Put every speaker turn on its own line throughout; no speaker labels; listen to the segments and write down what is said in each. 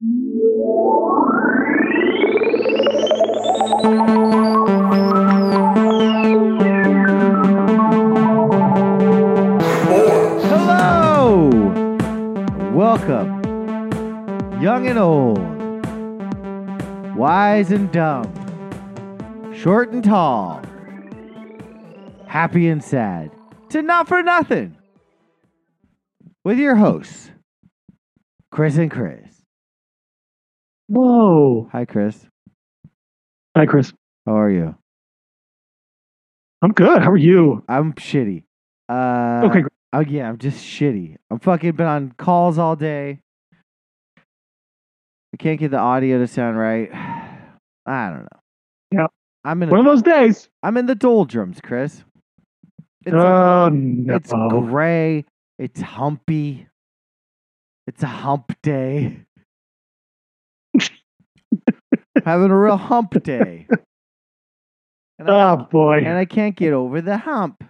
Hello! Welcome, young and old, wise and dumb, short and tall, happy and sad, to Not for Nothing with your hosts, Chris and Chris.
Whoa.
Hi, Chris.
Hi, Chris.
How are you?
I'm good. How are you?
I'm shitty. Uh,
Okay, great.
Oh yeah, I'm just shitty. I'm fucking been on calls all day. I can't get the audio to sound right. I don't know.
Yeah.
I'm in.
One
A,
of those days.
I'm in the doldrums, Chris. It's,
oh, no.
it's gray. It's humpy. It's a hump day. Having a real hump day. And I,
oh, boy.
and I can't get over the hump.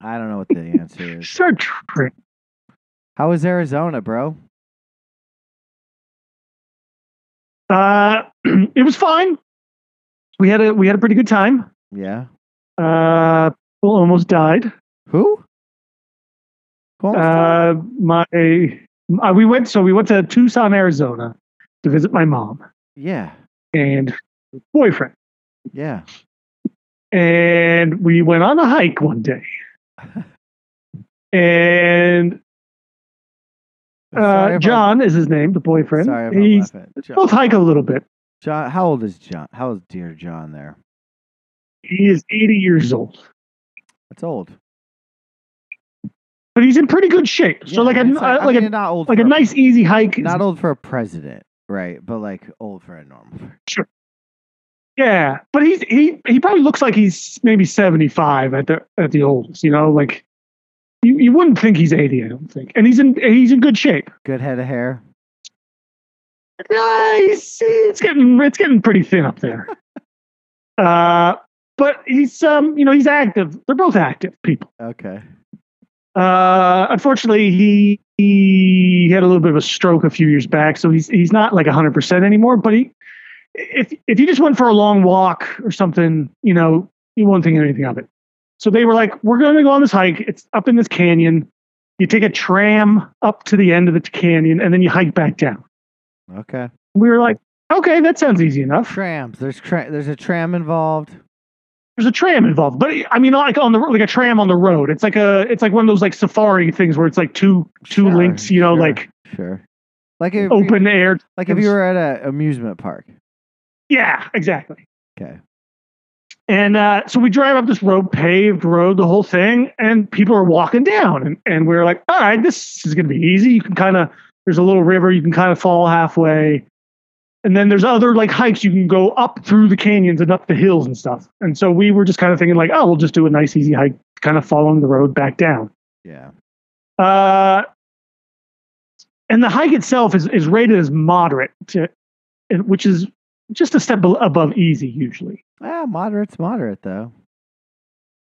I don't know what the answer is.
Start tripping.
How was Arizona, bro?
Uh, it was fine. We had a we had a pretty good time.
Yeah.
Uh, people almost died.
Who? Almost died?
Uh, my uh, we went so we went to Tucson, Arizona, to visit my mom
yeah.
and boyfriend,
Yeah.
and we went on a hike one day, and uh, John is his name, the boyfriend.
sorry
He's both hike a little bit.
John, how old is John? How old is dear John there?
He is 80 years old,
That's old.
but he's in pretty good shape. so like a
it's
uh,
I
like
mean,
a
not old
like a nice easy hike. is-
not old for a president, right? But like old for a normal. per-
Yeah, but he's he he probably looks like he's maybe 75 at the at the oldest. You know, like you, you wouldn't think he's 80. I don't think, and he's in he's in good shape.
Good head of hair.
Yeah, he's, it's getting it's getting pretty thin up there. uh, but he's um you know he's active. They're both active people.
Okay.
Uh, unfortunately, he he had a little bit of a stroke a few years back, so he's he's not like 100 percent anymore. But he, if if you just went for a long walk or something, you know, you won't think anything of it. So they were like, "We're going to go on this hike. It's up in this canyon. You take a tram up to the end of the canyon, and then you hike back down."
Okay.
We were like, "Okay, that sounds easy enough."
Trams. There's tra- there's a tram involved.
There's a tram involved, but I mean, like on the like a tram on the road. It's like a it's like one of those like safari things where it's like two two
Sure,
links, you know,
sure,
like
Sure. Like if you,
open air.
like if you were at an amusement park.
Yeah, exactly.
Okay.
And uh, so we drive up this road, paved road, the whole thing, and people are walking down. And, and we are like, all right, this is to be easy. You can kind of, there's a little river, you can kind of fall halfway. And then there's other like hikes you can go up through the canyons and up the hills and stuff. And so we were just kind of thinking, like, oh, we'll just do a nice, easy hike, kind of following the road back down.
Yeah.
Uh, and the hike itself is, is rated as moderate, to, which is just a step above easy usually.
Ah, moderate's moderate though.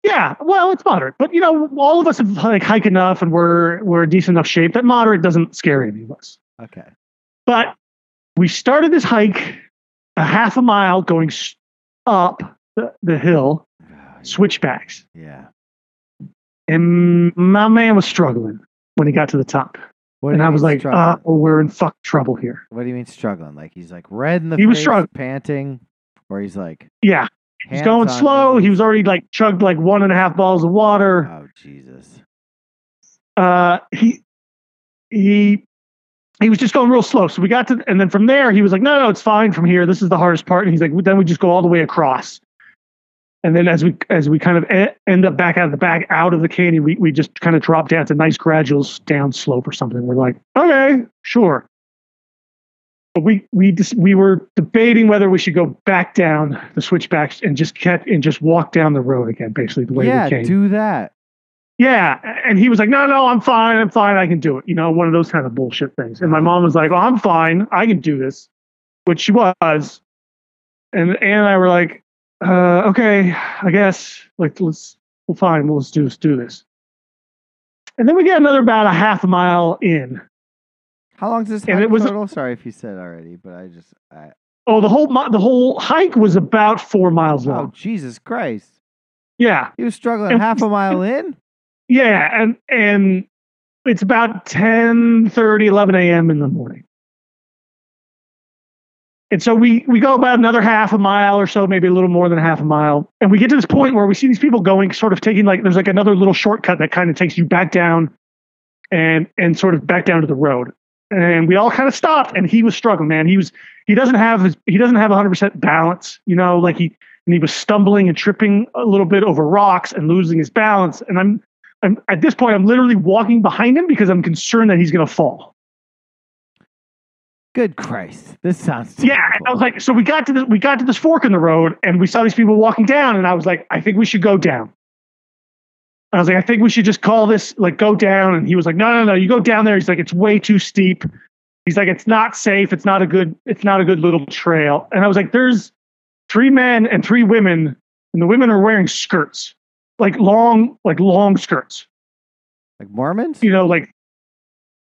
Yeah, well, it's moderate, but you know, all of us have like hike enough, and we're we're in decent enough shape that moderate doesn't scare any of us.
Okay.
But we started this hike a half a mile going up the, the hill, switchbacks,
Yeah.
and my man was struggling when he got to the top,
What
and I was like, uh, "We're in fuck trouble here."
What do you mean struggling? Like he's like red in the
He was
face,
struggling.
panting, or he's like
Yeah, he's going slow.
knees?
He was already like chugged like one and a half balls of water.
Oh Jesus.
uh, he he he was just going real slow. So we got to, and then from there he was like, "No, no, it's fine from here. This is the hardest part." And he's like, "Then we just go all the way across." And then as we as we kind of e- end up back out of the back out of the canyon, we we just kind of drop down. to nice gradual down slope or something. We're like, "Okay, sure." But we we just we were debating whether we should go back down the switchbacks and just kept and just walk down the road again, basically the way
yeah,
we came.
Yeah, do that.
Yeah, and he was like, "No, no, I'm fine. I'm fine. I can do it." You know, one of those kind of bullshit things. And my mom was like, "Oh, I'm fine. I can do this," which she was. And Ann and I were like, uh, "Okay, I guess. Like, let's. Well, fine. Well, let's do let's do this." And then we get another about a half a mile in,
How long does this
And it was-
total? Sorry if you said already, but I just I,
Oh, the whole the whole hike was about four miles long. oh.
Jesus Christ!
Yeah,
He was struggling
And-
half a mile in.
Yeah, and and it's about 10, 30, 11 a.m. in the morning. And so we we go about another half a mile or so, maybe a little more than half a mile, and we get to this point where we see these people going, sort of taking like there's like another little shortcut that kind of takes you back down, and and sort of back down to the road. And we all kind of stopped, and he was struggling, man. He was he doesn't have his he doesn't have 100 percent balance, you know, like he and he was stumbling and tripping a little bit over rocks and losing his balance. And I'm I'm at this point I'm literally walking behind him because I'm concerned that he's going to fall.
Good Christ! This sounds
Yeah,
terrible.
and I was like, so we got to this, we got to this fork in the road, and we saw these people walking down, and I was like, I think we should go down. I was like, I think we should just call this like go down, and he was like, No, no, no, you go down there. He's like, it's way too steep. He's like, it's not safe. It's not a good. It's not a good little trail. And I was like, there's three men and three women, and the women are wearing skirts, like long, like long skirts.
like Mormons.
You know, like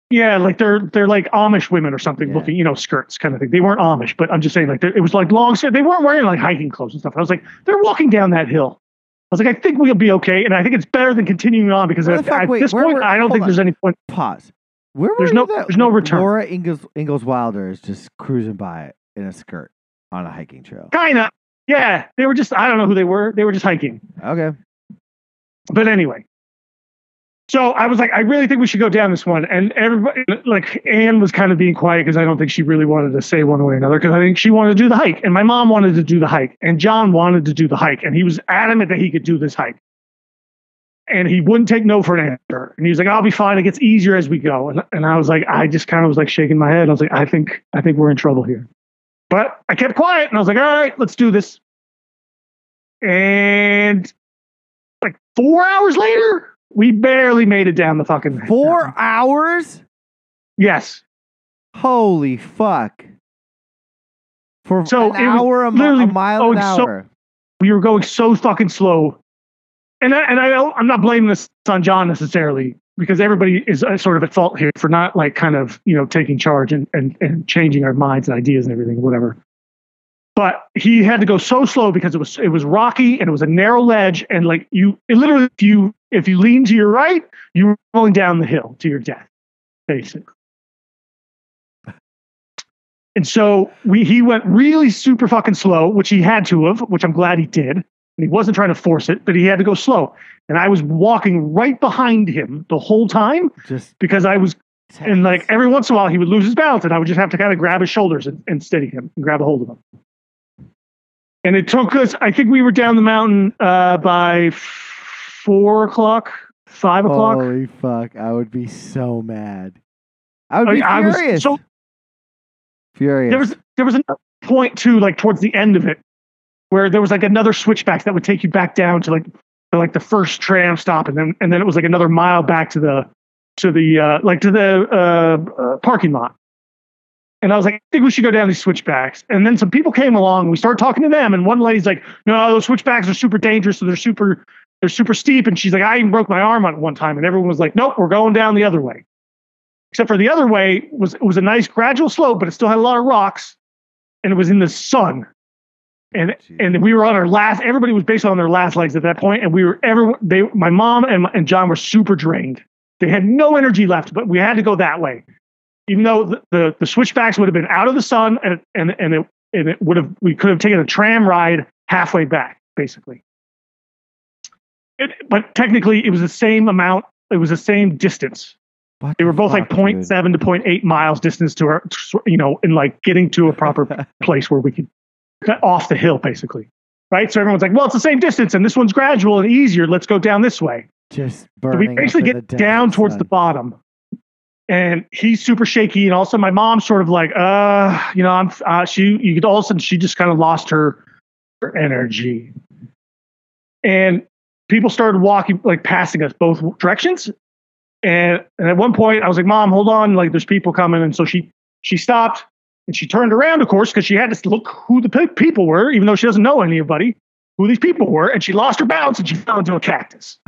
yeah, like they're they're like Amish women or something
Yeah.
looking, you know, skirts kind of thing. They weren't Amish, but I'm just saying like it was like long skirt. They weren't wearing like hiking clothes and stuff. I was like, they're walking down that hill. I was like, I think we'll be okay, and I think it's better than continuing on because at,
fuck-
at
wait,
this point,
were-
I don't think
on.
there's any point.
Pause. Where were
There's no-
that
there's no return.
Laura Ingalls, Ingalls Wilder is just cruising by in a skirt on a hiking trail.
Kinda, yeah. They were just I don't know who they were. They were just hiking.
Okay.
But anyway, so I was like, I really think we should go down this one. And everybody, like Anne was kind of being quiet because I don't think she really wanted to say one way or another because I think she wanted to do the hike. And my mom wanted to do the hike. And John wanted to do the hike. And he was adamant that he could do this hike. And he wouldn't take no for an answer. And he was like, I'll be fine. It gets easier as we go. And, and I was like, I just kind of was like shaking my head. I was like, I think, I think we're in trouble here. But I kept quiet and I was like, all right, let's do this. And like four hours later, we barely made it down the fucking
Four hours?
Yes.
Holy fuck. For
So
an
it
hour, a,
literally
a mile an
going so-
hour.
We were going so fucking slow. And I, and I I'm not blaming this on John necessarily because everybody is uh, sort of at fault here for not like kind of, you know, taking charge and, and, and changing our minds and ideas and everything, whatever. But he had to go so slow because it was it was rocky and it was a narrow ledge and like you it literally if you if you lean to your right, you're rolling down the hill to your death, basically. And so we he went really super fucking slow, which he had to have, which I'm glad he did. And he wasn't trying to force it, but he had to go slow. And I was walking right behind him the whole time
Just
because I was and like every once in a while he would lose his balance and I would just have to kind of grab his shoulders and, and steady him and grab a hold of him. And it took us, I think we were down the mountain uh, by four o'clock, five o'clock.
Holy fuck! I would be so mad. I would be
I, I was
furious.
so
furious.
there was there was a point too, like towards the end of it, where there was like another switchback that would take you back down to like to like the first tram stop, and then and then it was like another mile back to the to the uh, like to the uh, uh, parking lot. And I was like, I think we should go down these switchbacks. And then some people came along. And we started talking to them, and one lady's like, "No, those switchbacks are super dangerous. So they're super they're super steep." And she's like, "I even broke my arm on one time." And everyone was like, "Nope, we're going down the other way." Except for the other way was it was a nice gradual slope, but it still had a lot of rocks, and it was in the sun. And and we were on our last. Everybody was basically on their last legs at that point, and we were everyone. They, my mom and and John were super drained. They had no energy left, but we had to go that way, even though the the, the switchbacks would have been out of the sun, and and and it and it would have we could have taken a tram ride halfway back, basically. It, but technically, it was the same amount. It was the same distance.
What
They were both like
fuck,
0.7
dude?
to 0.8 miles distance to our, you know, in like getting to a proper place where we could cut off the hill, basically. Right. So everyone's like, well, it's the same distance and this one's gradual and easier. Let's go down this way.
Just
So we basically get down towards
sun.
the bottom. And he's super shaky. And also my mom's sort of like, uh, you know, I'm, uh, she, you could all of a sudden, she just kind of lost her, her energy. And people started walking, like passing us both directions. And, and at one point I was like, mom, hold on. Like there's people coming. And so she, she stopped and she turned around, of course, because she had to look who the pe- people were, even though she doesn't know anybody, who these people were. And she lost her balance and she fell into a cactus.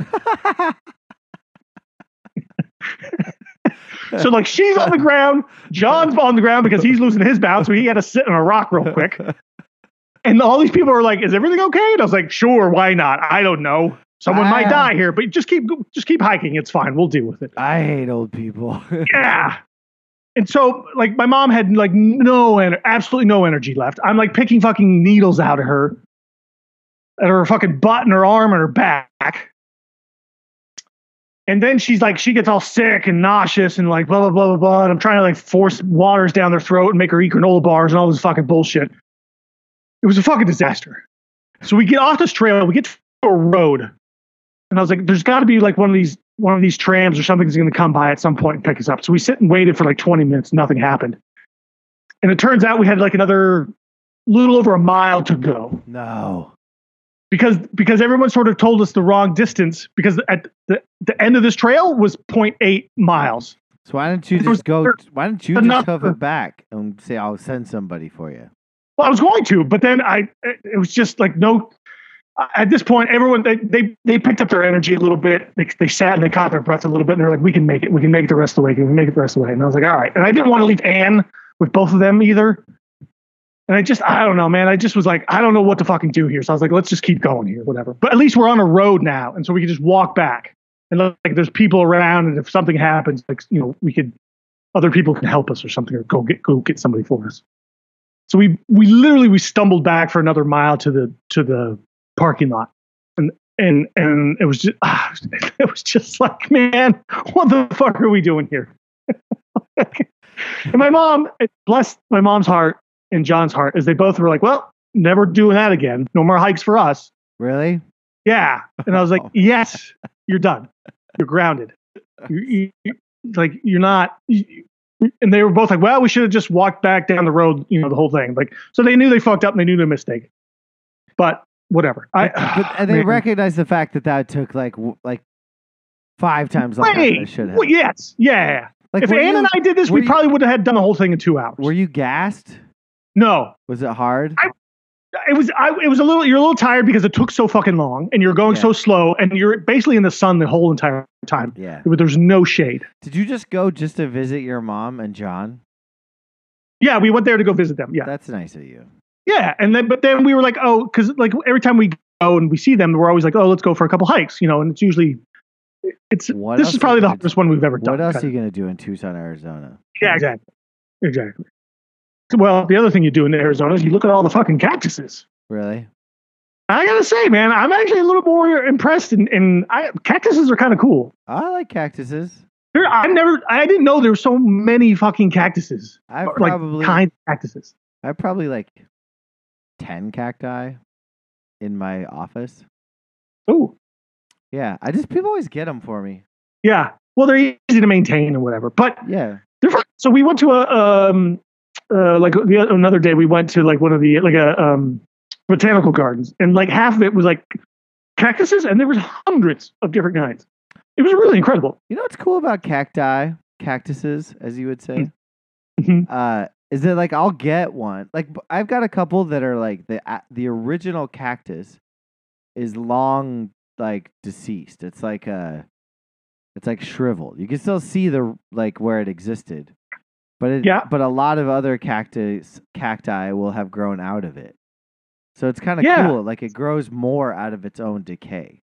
so like she's on the ground, John's on the ground because he's losing his balance, so he had to sit on a rock real quick. And all these people are like, "Is everything okay?" And I was like, "Sure, why not? I don't know. Someone might
Ah.
die here, but just keep just keep hiking. It's fine. We'll deal with it."
I hate old people.
Yeah. And so, like, my mom had like no, en- absolutely no energy left. I'm like picking fucking needles out of her, at her fucking butt and her arm and her back. And then she's like, she gets all sick and nauseous and like blah blah blah blah blah. And I'm trying to like force waters down their throat and make her eat granola bars and all this fucking bullshit. It was a fucking disaster. So we get off this trail, we get to a road, and I was like, "There's got to be like one of these one of these trams or something's going to come by at some point and pick us up." So we sit and waited for like 20 minutes. Nothing happened, and it turns out we had like another little over a mile to go
no.
Because because everyone sort of told us the wrong distance because at the, the end of this trail was 0.8 miles.
So why don't you
It
just go? Why don't you
enough
just it back and say I'll send somebody for you?
Well, I was going to, but then I it was just like no. At this point, everyone they they, they picked up their energy a little bit. They, they sat and they caught their breath a little bit, and they're like, "We can make it. We can make it the rest of the way. We can make it the rest of the way." And I was like, "All right." And I didn't want to leave Anne with both of them either. And I just I don't know, man. I just was like, I don't know what to fucking do here. So I was like, let's just keep going here, whatever. But at least we're on a road now, and so we can just walk back. And like, there's people around, and if something happens, like you know, we could other people can help us or something, or go get go get somebody for us. So we we literally we stumbled back for another mile to the to the parking lot, and and and it was just ah, it was just like man, what the fuck are we doing here? and my mom, bless my mom's heart and John's heart, as they both were like, well, never doing that again. No more hikes for us.
Really?
Yeah, and I was like, yes, you're done. You're grounded. You, you, like you're not. you- and they were both like, well, we should have just walked back down the road, you know, the whole thing. Like, so they knew they fucked up and they knew their mistake. But whatever. I,
But, but and they
man.
recognize the fact that that took like like five times longer than it should have.
well, yes, yeah.
Like,
if
were
Ann
you,
and I did this, we probably would have had done the whole thing in two hours.
were you gassed?
No,
Was it hard?
I- it was. I, it was a little. You're a little tired because it took so fucking long, and you're going
Yeah.
so slow, and you're basically in the sun the whole entire time.
yeah.
But there's no shade.
Did you just go just to visit your mom and John?
Yeah, we went there to go visit them. Yeah,
That's nice of you.
yeah, and then but then we were like, oh, because like every time we go and we see them, we're always like, oh, let's go for a couple hikes, you know, and it's usually. It's
What
this is probably the hardest one we've ever done.
What else are you gonna do in Tucson, Arizona?
Yeah, exactly, exactly. Well, the other thing you do in Arizona is you look at all the fucking cactuses.
Really?
I gotta say, man, I'm actually a little more impressed, and and I, cactuses are kind of cool.
I like cactuses.
There, I never, I didn't know there were so many fucking cactuses,
I
or, like
probably
kind of cactuses.
I probably like ten cacti in my office.
Oh,
Yeah, I just people always get them for me.
yeah. Well, they're easy to maintain and whatever, but
Yeah.
they're so we went to a um uh like the, oth- another day we went to like one of the like a um botanical gardens and like half of it was like cactuses and there was hundreds of different kinds. It was really incredible.
You know what's cool about cacti, cactuses, as you would say,
Mhm.
uh, is that like I'll get one. Like I've got a couple that are like the a- the original cactus is long like deceased. It's like uh it's like shriveled. You can still see the like where it existed, but it,
Yeah.
But a lot of other cactus cacti will have grown out of it. So it's kind of
Yeah.
cool. Like it grows more out of its own decay.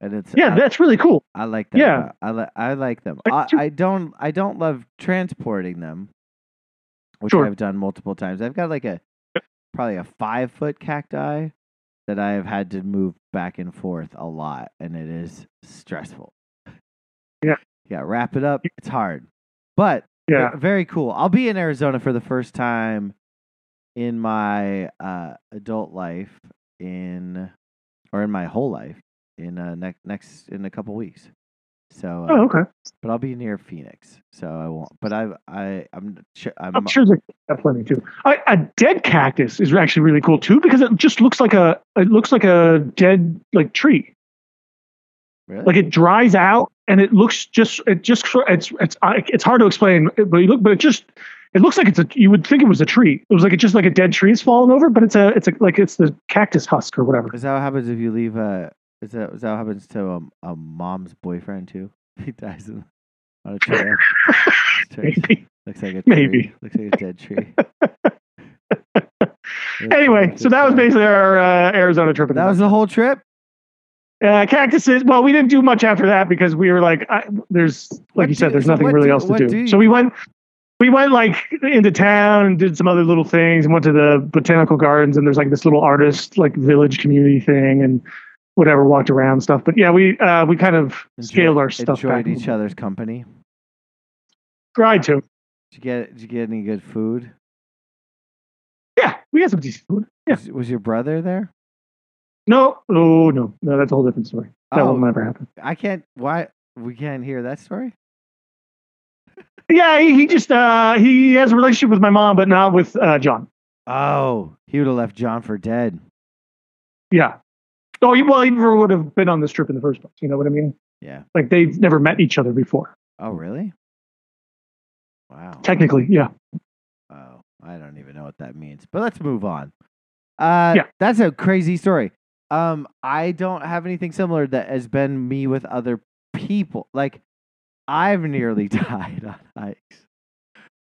And it's
Yeah,
I-
that's really cool.
I like that.
Yeah.
about- I like I like them.
I
I don't I don't love transporting them, which
Sure.
I've done multiple times. I've got like a probably a five foot cacti that I have had to move back and forth a lot, and it is stressful.
Yeah.
Yeah, wrap it up. It's hard, but
Yeah.
ve- very cool. I'll be in Arizona for the first time in my uh, adult life in or in my whole life in uh, next next in a couple weeks. So, uh,
Oh, okay.
but I'll be near Phoenix, so I won't. But I I I'm ch- I'm,
I'm sure have plenty too. I, a dead cactus is actually really cool too because it just looks like a it looks like a dead like tree.
Really
Like it dries out and it looks just it just it's it's it's hard to explain, but you look but it just it looks like it's a you would think it was a tree. It was like it's just like a dead tree is falling over, but it's a it's a like it's the cactus husk or whatever.
is that what happens if you leave a is that is that what happens to a, a mom's boyfriend too? He dies in on a trail.
Maybe.
Looks like a tree.
Maybe.
Looks like a dead tree.
Anyway, so that was basically our uh, Arizona trip.
that was the whole trip.
Uh, cactuses. Well, we didn't do much after that because we were like, I, "There's, like
What
you said, there's nothing really
do-
else to do."
do
so we went, we went like into town and did some other little things and went to the botanical gardens and there's like this little artist like village community thing and whatever, walked around stuff. But yeah, we uh, we kind of scaled our stuff
Enjoyed
back.
each
little
other's company.
Tried to.
Did you get? Did you get any good food?
Yeah, we had some decent food. Yeah.
Was, was your brother there?
No, oh no, no, that's a whole different story. That
Oh.
will never happen.
I can't. Why we can't hear that story?
Yeah, he, he just uh, he has a relationship with my mom, but not with uh, John.
Oh, he would have left John for dead.
Yeah. Oh, he, well, he never would have been on this trip in the first place. You know what I mean?
Yeah.
Like they've never met each other before.
Oh, really? Wow.
Technically, yeah.
Oh, I don't even know what that means. But let's move on. Uh,
Yeah.
that's a crazy story. Um, I don't have anything similar that has been me with other people. Like, I've nearly died on hikes,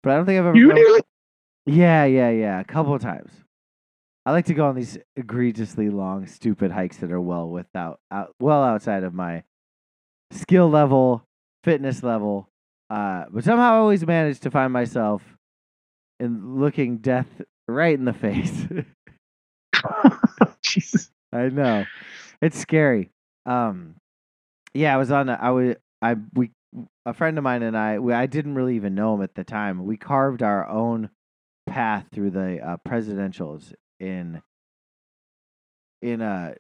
but I don't think I've ever.
You nearly.
Yeah, yeah, yeah. A couple of times. I like to go on these egregiously long, stupid hikes that are well without, out, well outside of my skill level, fitness level. Uh, but somehow I always manage to find myself in looking death right in the face.
Jesus.
I know, it's scary. Um, yeah, I was on. A, I was. I we a friend of mine and I. We, I didn't really even know him at the time. We carved our own path through the uh, presidentials in in uh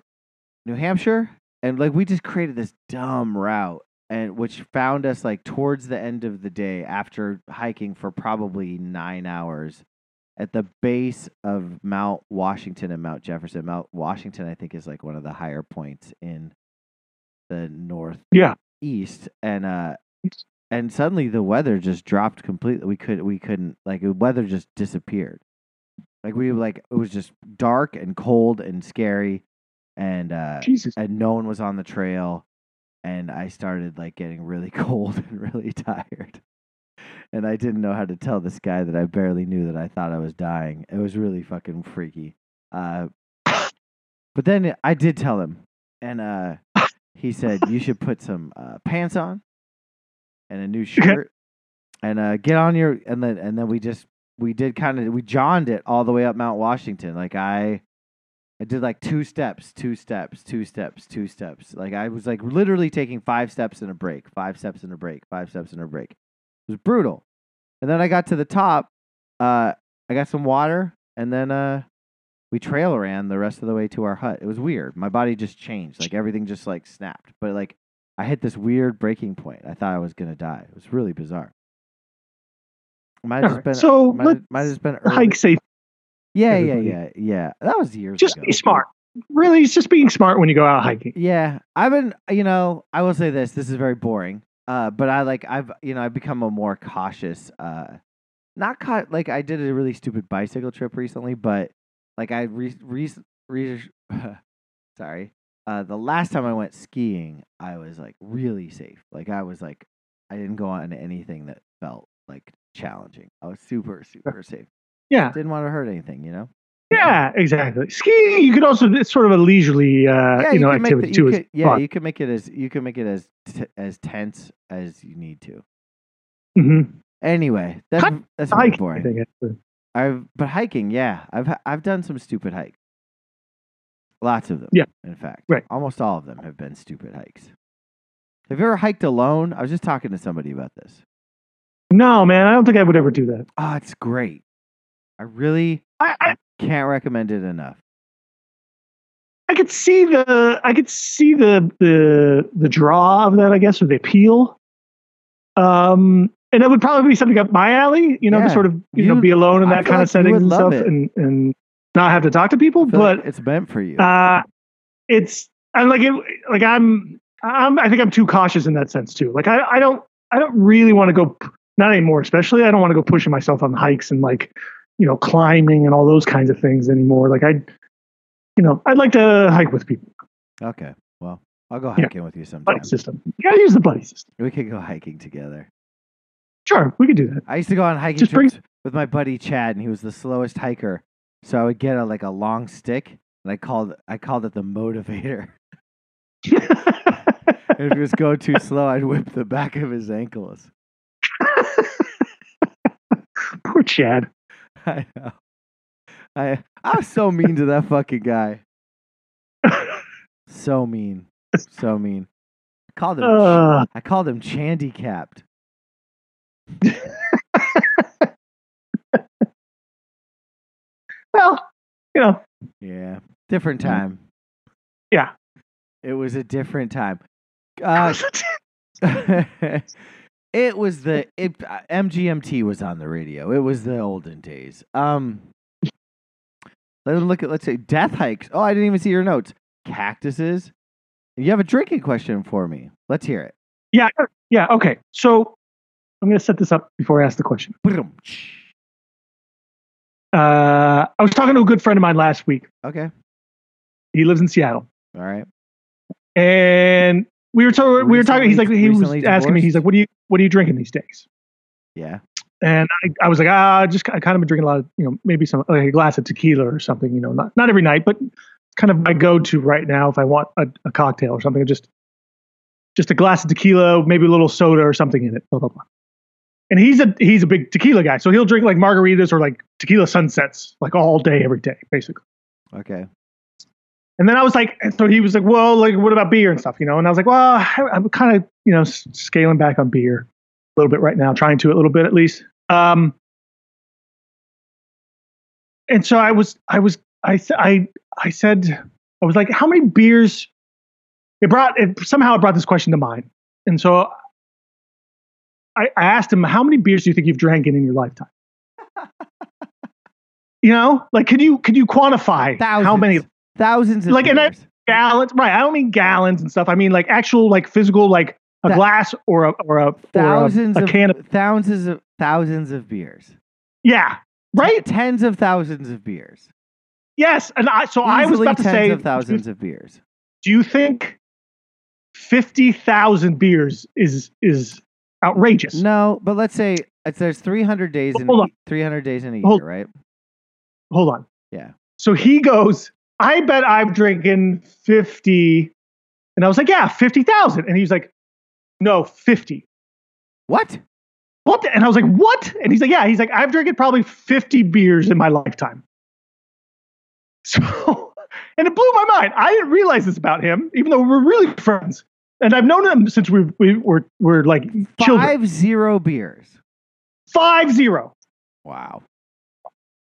New Hampshire, and like we just created this dumb route, and which found us like towards the end of the day after hiking for probably nine hours at the base of Mount Washington and Mount Jefferson. Mount Washington, I think, is like one of the higher points in the northeast,
Yeah.
and uh, and suddenly the weather just dropped completely. We could we couldn't like the weather just disappeared. Like we like it was just dark and cold and scary, and uh,
Jesus.
and no one was on the trail and i started like getting really cold and really tired and i didn't know how to tell this guy that i barely knew that i thought i was dying it was really fucking freaky uh, but then i did tell him and uh, he said you should put some uh, pants on and a new shirt and uh, get on your and then and then we just we did kind of we johned it all the way up mount washington like i I did like two steps, two steps, two steps, two steps. Like I was like literally taking five steps and a break, five steps and a break, five steps and a break. It was brutal. And then I got to the top. Uh, I got some water, and then uh, we trail ran the rest of the way to our hut. It was weird. My body just changed. Like everything just like snapped. But like I hit this weird breaking point. I thought I was gonna die. It was really bizarre. Might have just been.
so
might,
let's
might have just been early.
hike safe.
Yeah, yeah, yeah, yeah. That was years
Just
ago.
be smart. Really, it's just being smart when you go out hiking.
Yeah, I've been. You know, I will say this. This is very boring. Uh, but I like. I've. You know, I've become a more cautious. Uh, not caught. Like I did a really stupid bicycle trip recently, but like I re, re, re sorry. Uh, the last time I went skiing, I was like really safe. Like I was like, I didn't go on anything that felt like challenging. I was super super safe.
Yeah.
Didn't want to hurt anything. You know.
Yeah, exactly. Skiing, you could also it's sort of a leisurely, uh,
yeah,
you know,
can
activity
the-
too.
you
It's
could- yeah,
fun.
you can make it as you can make it as t- as tense as you need to.
Mm-hmm.
Anyway, that's that's
Hiking,
boring.
think.
I've but hiking, yeah, I've I've done some stupid hikes. Lots of them.
Yeah.
in fact,
Right.
Almost all of them have been stupid hikes. Have you ever hiked alone? I was just talking to somebody about this.
No, man, I don't think I would ever do that.
Oh, it's great. I really
I, I,
can't recommend it enough.
I could see the, I could see the the the draw of that, I guess, or the appeal. Um, and it would probably be something up my alley, you know,
Yeah.
to sort of you,
You-
know be alone in that kind
like
of setting and stuff,
it.
and and not have to talk to people. But
like it's meant for you.
uh, it's I'm like it, like I'm I'm I think I'm too cautious in that sense too. Like I I don't I don't really want to go not anymore, especially I don't want to go pushing myself on hikes and like you know climbing and all those kinds of things anymore. Like I you know I'd like to hike with people.
okay, well, I'll go
Yeah.
hiking with you sometime.
Buddy system. You gotta use the buddy system.
We could go hiking together.
Sure, we could do that.
I used to go on hiking
Just bring-
trips with my buddy Chad, and he was the slowest hiker. So I would get a like a long stick, and I called I called it the motivator. And if he was going too slow, I'd whip the back of his ankles.
Poor Chad.
I know. I I was so mean to that fucking guy. So mean. So mean. I called him
Uh,
I called him Chandy capped.
well, you know,
Yeah. Different time.
yeah.
It was a different time. Uh, it was the it, uh, MGMT was on the radio. It was the olden days. Um, let's look at let's say death hikes. Oh, I didn't even see your notes. Cactuses. You have a drinking question for me. Let's hear it.
yeah, yeah. Okay, so I'm going to set this up before I ask the question. Uh, I was talking to a good friend of mine last week.
Okay.
He lives in Seattle,
All right.
and we were talking. We were talking. He's like, he was asking me. He's like, "What do you What are you drinking these days?"
Yeah.
And I, I was like, ah, just I kind of been drinking a lot of, you know, maybe some like a glass of tequila or something, you know, not not every night, but kind of my go-to right now if I want a, a cocktail or something, just just a glass of tequila, maybe a little soda or something in it, blah blah blah. And he's a he's a big tequila guy, so he'll drink like margaritas or like tequila sunsets like all day, every day, basically.
Okay.
And then I was like, so he was like, well, like, what about beer and stuff, you know? And I was like, well, I- I'm kind of, you know, scaling back on beer a little bit right now, trying to a little bit at least. Um, and so I was, I was, I, I, I said, I was like, how many beers? It brought it somehow it brought this question to mind, and so I, I asked him, how many beers do you think you've drank in, in your lifetime? you know, like, could you could you quantify
Thousands.
how many
Thousands of
Like, and I- gallons right i don't mean gallons and stuff i mean like actual like physical like a
Thou-
glass or a or a or a,
thousands
a
of
can of
thousands of thousands of beers.
yeah right
Tens of thousands of beers.
yes and i so i was
Easily
about to say
of thousands of beers.
do you think 50,000 beers is is outrageous
No, but let's say it's, there's 300 days in
Hold
a,
on.
300 days in a
Hold-
year, right?
hold on
Yeah.
so he goes i bet i'm drinking 50 and i was like yeah 50,000 and he's like no 50
What?
what and i was like what? And he's like yeah he's like i've drinking probably 50 beers in my lifetime. So and it blew my mind. I didn't realize this about him even though we're really friends. And i've known him since we, we were, were like children.
Five zero beers.
five zero.
Wow.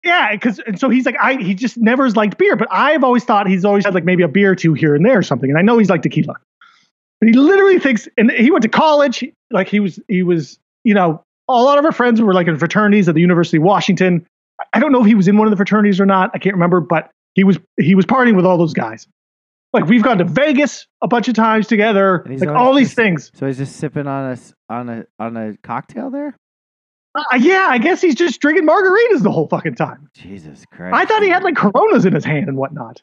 Yeah because and so he's like i he just never has liked beer but i've always thought he's always had like maybe a beer or two here and there or something and i know he's like tequila. But he literally thinks and he went to college like he was he was you know a lot of our friends were like in fraternities at the university of washington. I don't know if he was in one of the fraternities or not i can't remember but he was he was partying with all those guys. Like we've gone to vegas a bunch of times together like all these
just-
things.
So he's just sipping on a on a on a cocktail there.
Uh, yeah i guess he's just drinking margaritas the whole fucking time
Jesus Christ!
i thought he had like coronas in his hand and whatnot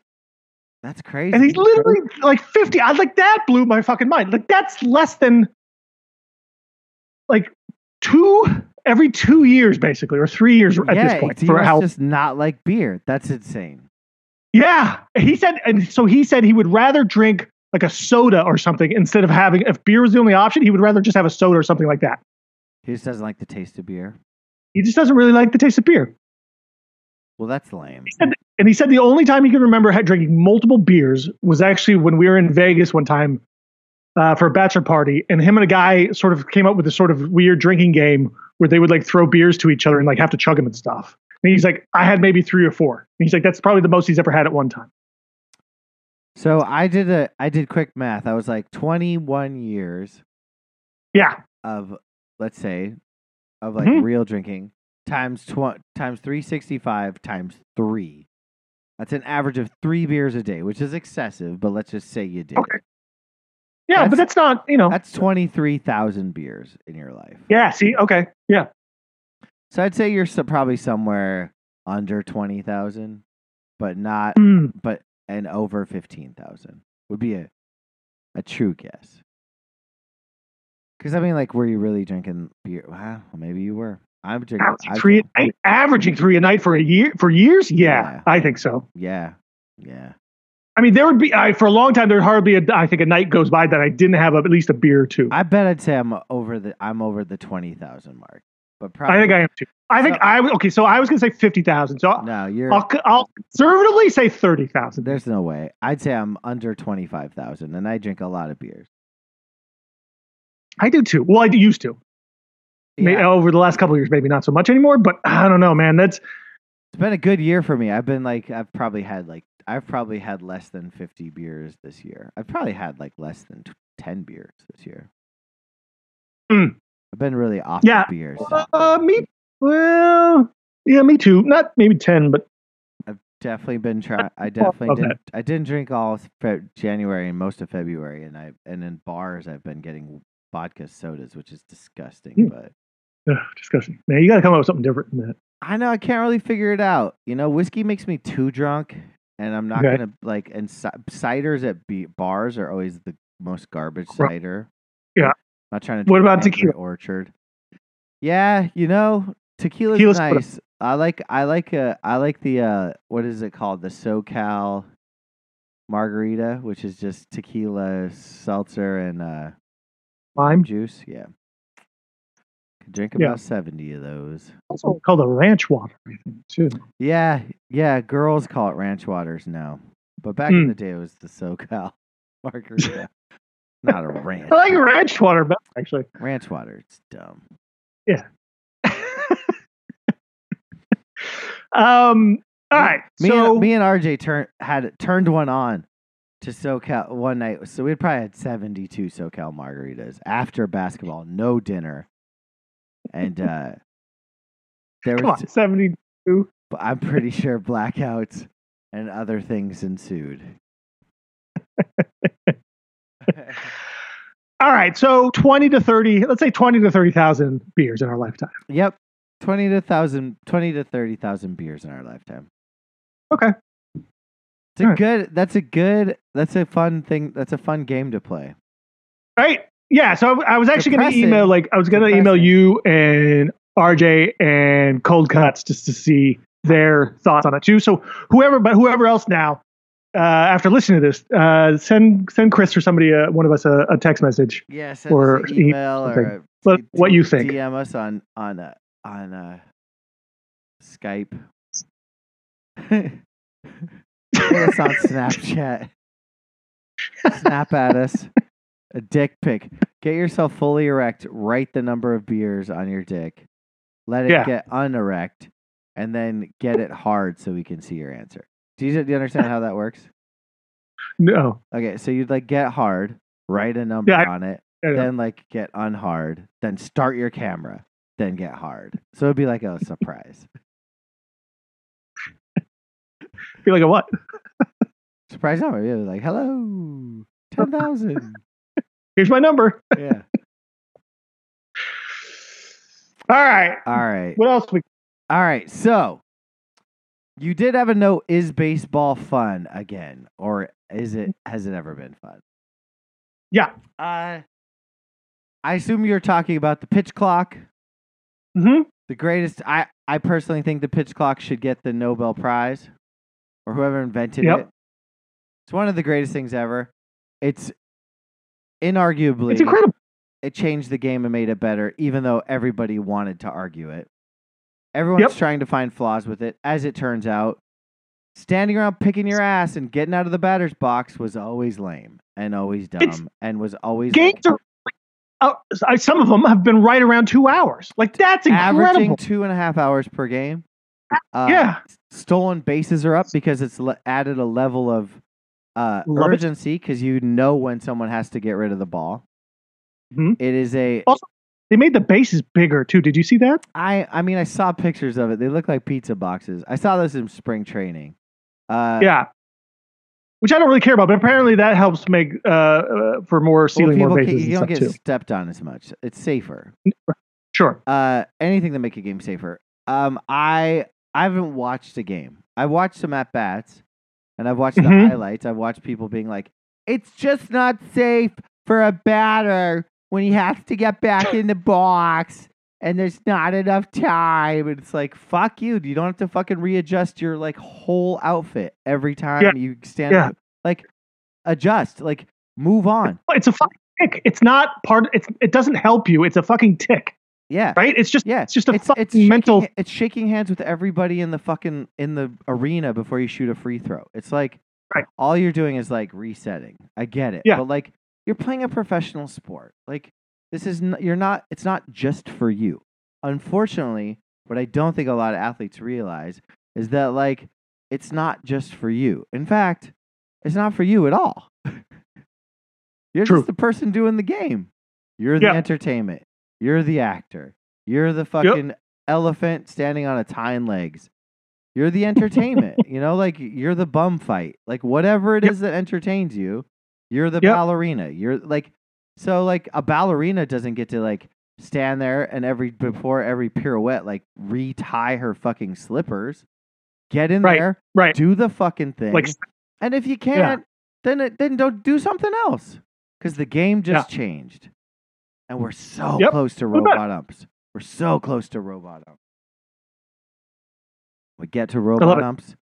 that's crazy.
And he's literally like 50. I was like, that blew my fucking mind. Like, that's less than like two every two years, basically, or three years at
yeah,
this point. For how,
just not like beer. That's insane.
yeah. He said, and so he said he would rather drink like a soda or something instead of having, if beer was the only option, he would rather just have a soda or something like that.
He just doesn't like the taste of beer.
He just doesn't really like the taste of beer.
Well, that's lame.
And he said the only time he can remember drinking multiple beers was actually when we were in Vegas one time uh, for a bachelor party, and him and a guy sort of came up with this sort of weird drinking game where they would like throw beers to each other and like have to chug them and stuff. And he's like, I had maybe three or four. And he's like, that's probably the most he's ever had at one time.
So I did a I did quick math. I was like 21 years
Yeah,
of let's say of like
Mhm.
real drinking times tw- times 365 times 3. That's an average of 3 beers a day, which is excessive, but let's just say you did.
Okay. yeah, but
That's-
that's not, you know.
That's 23,000 beers in your life.
Yeah, see, okay, yeah,
So I'd say you're so, probably somewhere under 20,000, but not
Mm,
but and over 15,000 would be a a true guess. Because I mean, like, were you really drinking beer? Well, maybe you were. I'm drinking.
Averaging
I
three, a night- averaging three a night for a year for years. Yeah,
Yeah.
I think so.
Yeah, yeah.
I mean, there would be I, for a long time. There would hardly, a, I think, a night goes by that I didn't have at least a beer or two. I,
I bet I'd say I'm over the I'm over the twenty thousand mark. But probably I
think I am too. I think
So-
I okay. So I was going to say fifty thousand. So
no, you're.
I'll, I'll conservatively say thirty thousand.
there's no way. I'd say I'm under twenty five thousand, and I drink a lot of beers.
I do too. Well, I used to.
Yeah,
over the last couple of years, maybe not so much anymore. But I don't know, man. That's
it's been a good year for me. I've been like I've probably had like I've probably had less than fifty beers this year. I've probably had like less than t- ten beers this year.
Mm.
I've been really off
Yeah.
the beers.
uh, me. Well, yeah, me too. Not maybe ten, but
I've definitely been trying. I definitely
love
didn't. I didn't drink all January and most of February, and I and in bars I've been getting vodka sodas, which is disgusting.
Mm.
But
ugh, disgusting. Man, you got to come up with something different than that.
I know I can't really figure it out. You know, whiskey makes me too drunk, and I'm not
Okay.
gonna like. And ci- ciders at be- bars are always the most garbage cider.
Yeah.
I'm Not trying to.
What about tequila?
Orchard. Yeah, you know, tequila's,
Tequila's
nice. I like. I like. Uh, I like the. Uh, what is it called? The SoCal margarita, which is just tequila, seltzer, and uh,
Lime.
juice. Yeah. Could drink
Yeah.
about seventy of those.
Also called a ranch water, I think, too.
Yeah, yeah. Girls call it ranch waters now, but back in
Mm.
the day, it was the SoCal margarita, not a ranch.
I like ranch water better, actually.
ranch water. It's dumb. Yeah.
Um. All right.
Me,
so
and, me and RJ turned had turned one on to SoCal one night. So we probably had seventy two SoCal margaritas after basketball, no dinner, and uh there
come
was.
on, seventy.
but I'm pretty sure blackouts and other things ensued.
All right. So twenty to thirty. Let's say twenty to thirty thousand beers in our lifetime.
Yep. 20 to thousand, 20 to 30,000 beers in our lifetime.
Okay.
It's a good, that's a good, that's a fun thing. That's a fun game to play.
Right. Yeah. So I, I was actually going to email, like, I was going to email you and RJ and Cold Cuts just to see their thoughts on it too. So whoever, but whoever else now, uh, after listening to this, uh, send send Chris or somebody, uh, one of us, a, a text message.
Yeah.
Or
email or
something. Let-
d-
what you think.
DM us on, on, uh, on, uh, Skype. Hit us on Snapchat. Snap at us. A dick pic. Get yourself fully erect. Write the number of beers on your dick. Let it
Yeah.
get unerect, and then get it hard so we can see your answer. Do you, do you understand how that works?
No.
Okay, so you'd like get hard, write a number
Yeah, I-
on it,
I know.
then like get unhard, then start your camera, then get hard. So it'd be like a surprise.
Feel like a what?
surprise number. Yeah, like hello, ten thousand.
Here's my number.
yeah.
All right.
All right.
What else we?
All right. So you did have a note. Is baseball fun again, or is it? Has it ever been fun?
Yeah.
Uh, I assume you're talking about the pitch clock.
hmm
The greatest. I I personally think the pitch clock should get the Nobel Prize, or whoever invented
Yep.
it. It's one of the greatest things ever. It's inarguably
It's incredible.
it changed the game and made it better, even though everybody wanted to argue it. Everyone's
Yep.
trying to find flaws with it. As it turns out, standing around picking your ass and getting out of the batter's box was always lame and always dumb
It's-
and was always
Games are. Uh, I- some of them have been right around two hours. Like that's incredible.
averaging two and a half hours per game. Uh,
yeah.
Stolen bases are up because it's le- added a level of uh,
Love
urgency because you know when someone has to get rid of the ball.
Mhm.
It is a
They made the bases bigger too. Did you see that?
I I mean I saw pictures of it. They look like pizza boxes. I saw this in spring training. Uh,
yeah. Which I don't really care about, but apparently that helps make uh, uh for more
well,
stealing
people
more bases
you
and
don't get
too.
stepped on as much. It's safer.
Sure.
Uh, anything to make a game safer. Um, I I haven't watched a game. I watched some at bats, and I've watched
Mhm.
the highlights. I've watched people being like, "It's just not safe for a batter when he has to get back in the box and there's not enough time. And it's like, fuck you. You don't have to fucking readjust your like whole outfit every time
Yeah.
you stand
Yeah.
up. Like adjust. Like move on.
It's a fucking tick. It's not part. It's it doesn't help you. It's a fucking tick,
Yeah.
right? It's just
Yeah.
it's just a
it's,
fucking
it's shaking,
mental.
It's shaking hands with everybody in the fucking in the arena before you shoot a free throw. It's like
Right.
all you're doing is like resetting. I get it.
Yeah.
But like you're playing a professional sport. Like this is n- you're not. It's not just for you. Unfortunately, what I don't think a lot of athletes realize is that like it's not just for you. In fact, it's not for you at all. you're
True.
just the person doing the game. You're the
Yeah.
entertainment. You're the actor. You're the fucking elephant standing on its hind legs. You're the entertainment. you know, like you're the bum fight. Like whatever it is
Yep.
that entertains you, you're the
Yep.
ballerina. You're like so like a ballerina doesn't get to like stand there and every before every pirouette like retie her fucking slippers. Get in
Right.
there,
Right.
do the fucking thing.
Like
and if you can't, then it, then don't do something else because the game just changed, and we're so
Yep.
close to robot umps. We're so close to robot umps. We get to robot umps.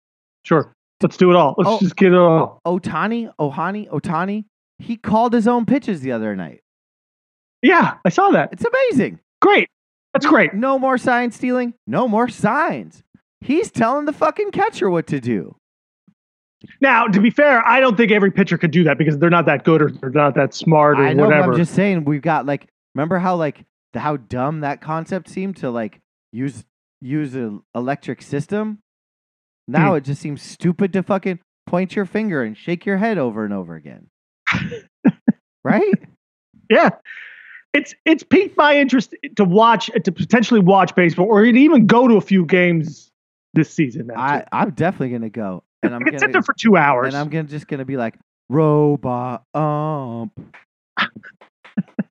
sure. Let's do it all. Let's
Oh.
just get it all.
Oh, Otani, Ohani, Otani, he called his own pitches the other night.
Yeah, I saw that.
It's amazing.
Great. That's great.
No more sign stealing. No more signs. He's telling the fucking catcher what to do.
Now, to be fair, I don't think every pitcher could do that because they're not that good or they're not that smart or
I know.
whatever.
I'm just saying we've got like. Remember how like the, how dumb that concept seemed to like use use an electric system. Now
Hmm.
it just seems stupid to fucking point your finger and shake your head over and over again. right?
Yeah. It's it's piqued my interest to watch to potentially watch baseball or even go to a few games this season.
I, I'm definitely gonna go, and I'm
gonna sit there for two hours.
and I'm gonna just gonna be like robot ump.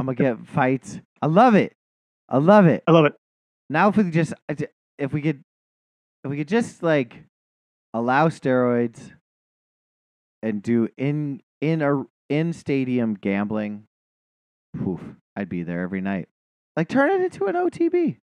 I'm gonna get fights. I love it. I love it.
I love it.
Now if we could just if we could if we could just like allow steroids and do in in a in stadium gambling, poof, I'd be there every night. Like turn it into an OTB.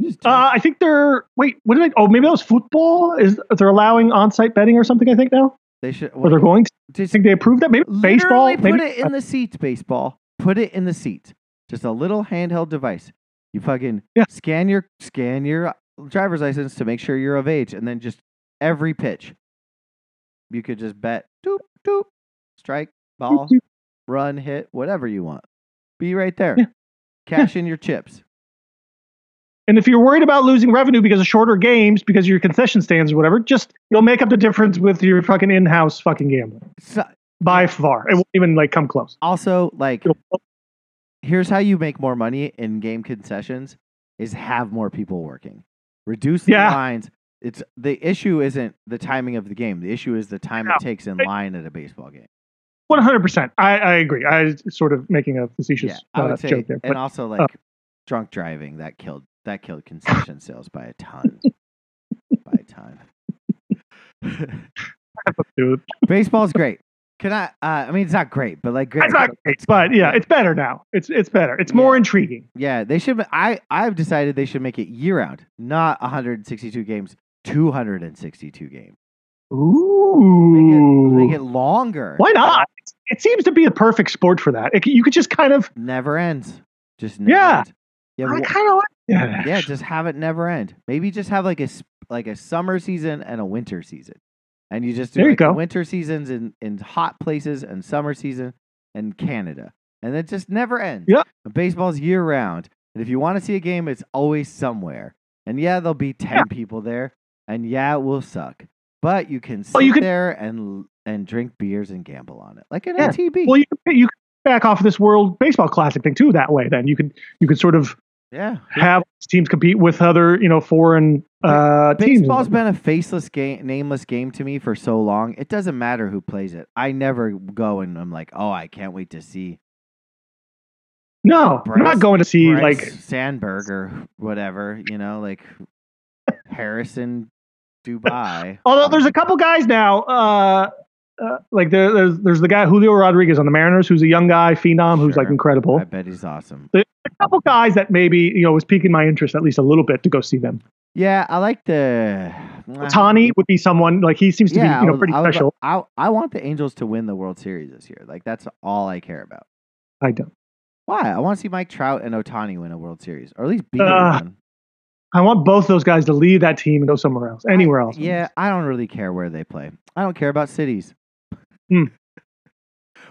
Just
Uh, I think they're wait. What did I? Oh, maybe that was football. Is they're allowing on-site betting or something? I think now,
they should
or they're going to. I
just
think they approved that. Maybe baseball.
Literally
Maybe
put it in the seats, baseball. Put it in the seat. Just a little handheld device. You fucking
Yeah.
scan your scan your uh, driver's license to make sure you're of age, and then just every pitch, you could just bet doop doop, strike, ball, run, hit, whatever you want. Be right there.
Yeah.
Cash in your chips.
And if you're worried about losing revenue because of shorter games, because of your concession stands or whatever, just you'll make up the difference with your fucking in-house fucking gambling
So,
by far. It won't even like come close.
also, like, here's how you make more money in game concessions is have more people working reduce the
Yeah.
lines it's the issue isn't the timing of the game the issue is the time
Yeah.
it takes in line at a baseball game
One hundred percent. I I agree. I was sort of making a facetious
yeah
uh,
say
joke there,
and
but
also like drunk driving that killed that killed concession sales by a ton by a ton baseball's great can i uh, i mean it's not great but like great
it's not great, but yeah, it's better now. It's it's better. It's more intriguing.
Yeah, they should. I I've decided they should make it year round, not 162 games, 262 games.
Ooh,
Make it make it longer.
why not? It seems to be a perfect sport for that. It, you could just kind of,
Never ends. Just never
Yeah.
ends. Yeah,
I kind of like that.
yeah. Just have it never end. Maybe just have like a like a summer season and a winter season, and you just do
There
like the
go.
winter seasons in in hot places and summer season in Canada, and it just never ends.
Yeah.
And baseball's year round, and if you want to see a game, it's always somewhere. And yeah, there'll be ten
Yeah.
people there, and yeah, it will suck. But you can sit
Well, you could-
there and and drink beers and gamble on it like an
Yeah.
OTB.
Well, you you back off of this World Baseball Classic thing too. That way, then you could you could sort of
yeah.
have teams compete with other you know foreign uh,
Baseball's been a faceless game, nameless game to me for so long. It doesn't matter who plays it. I never go and I'm like, oh, I can't wait to see
no, I'm not going to see
Bryce
like
Sandberg or whatever. You know, like Harrison Dubai.
Although there's a couple guys now, uh, uh, like there, there's there's the guy Julio Rodriguez on the Mariners, who's a young guy, phenom, who's like incredible.
I bet he's awesome.
There's a couple guys that maybe you know was piquing my interest at least a little bit to go see them.
Yeah, I like the
Tani would be someone like he seems to
Yeah,
be you know pretty
I would-
special.
I I want the Angels to win the World Series this year. Like that's all I care about.
I don't.
Why? I want to see Mike Trout and Otani win a World Series, or at least be
Uh,
one.
I want both those guys to leave that team and go somewhere else, anywhere
I-
else.
Yeah, I don't really care where they play. I don't care about cities.
Hmm.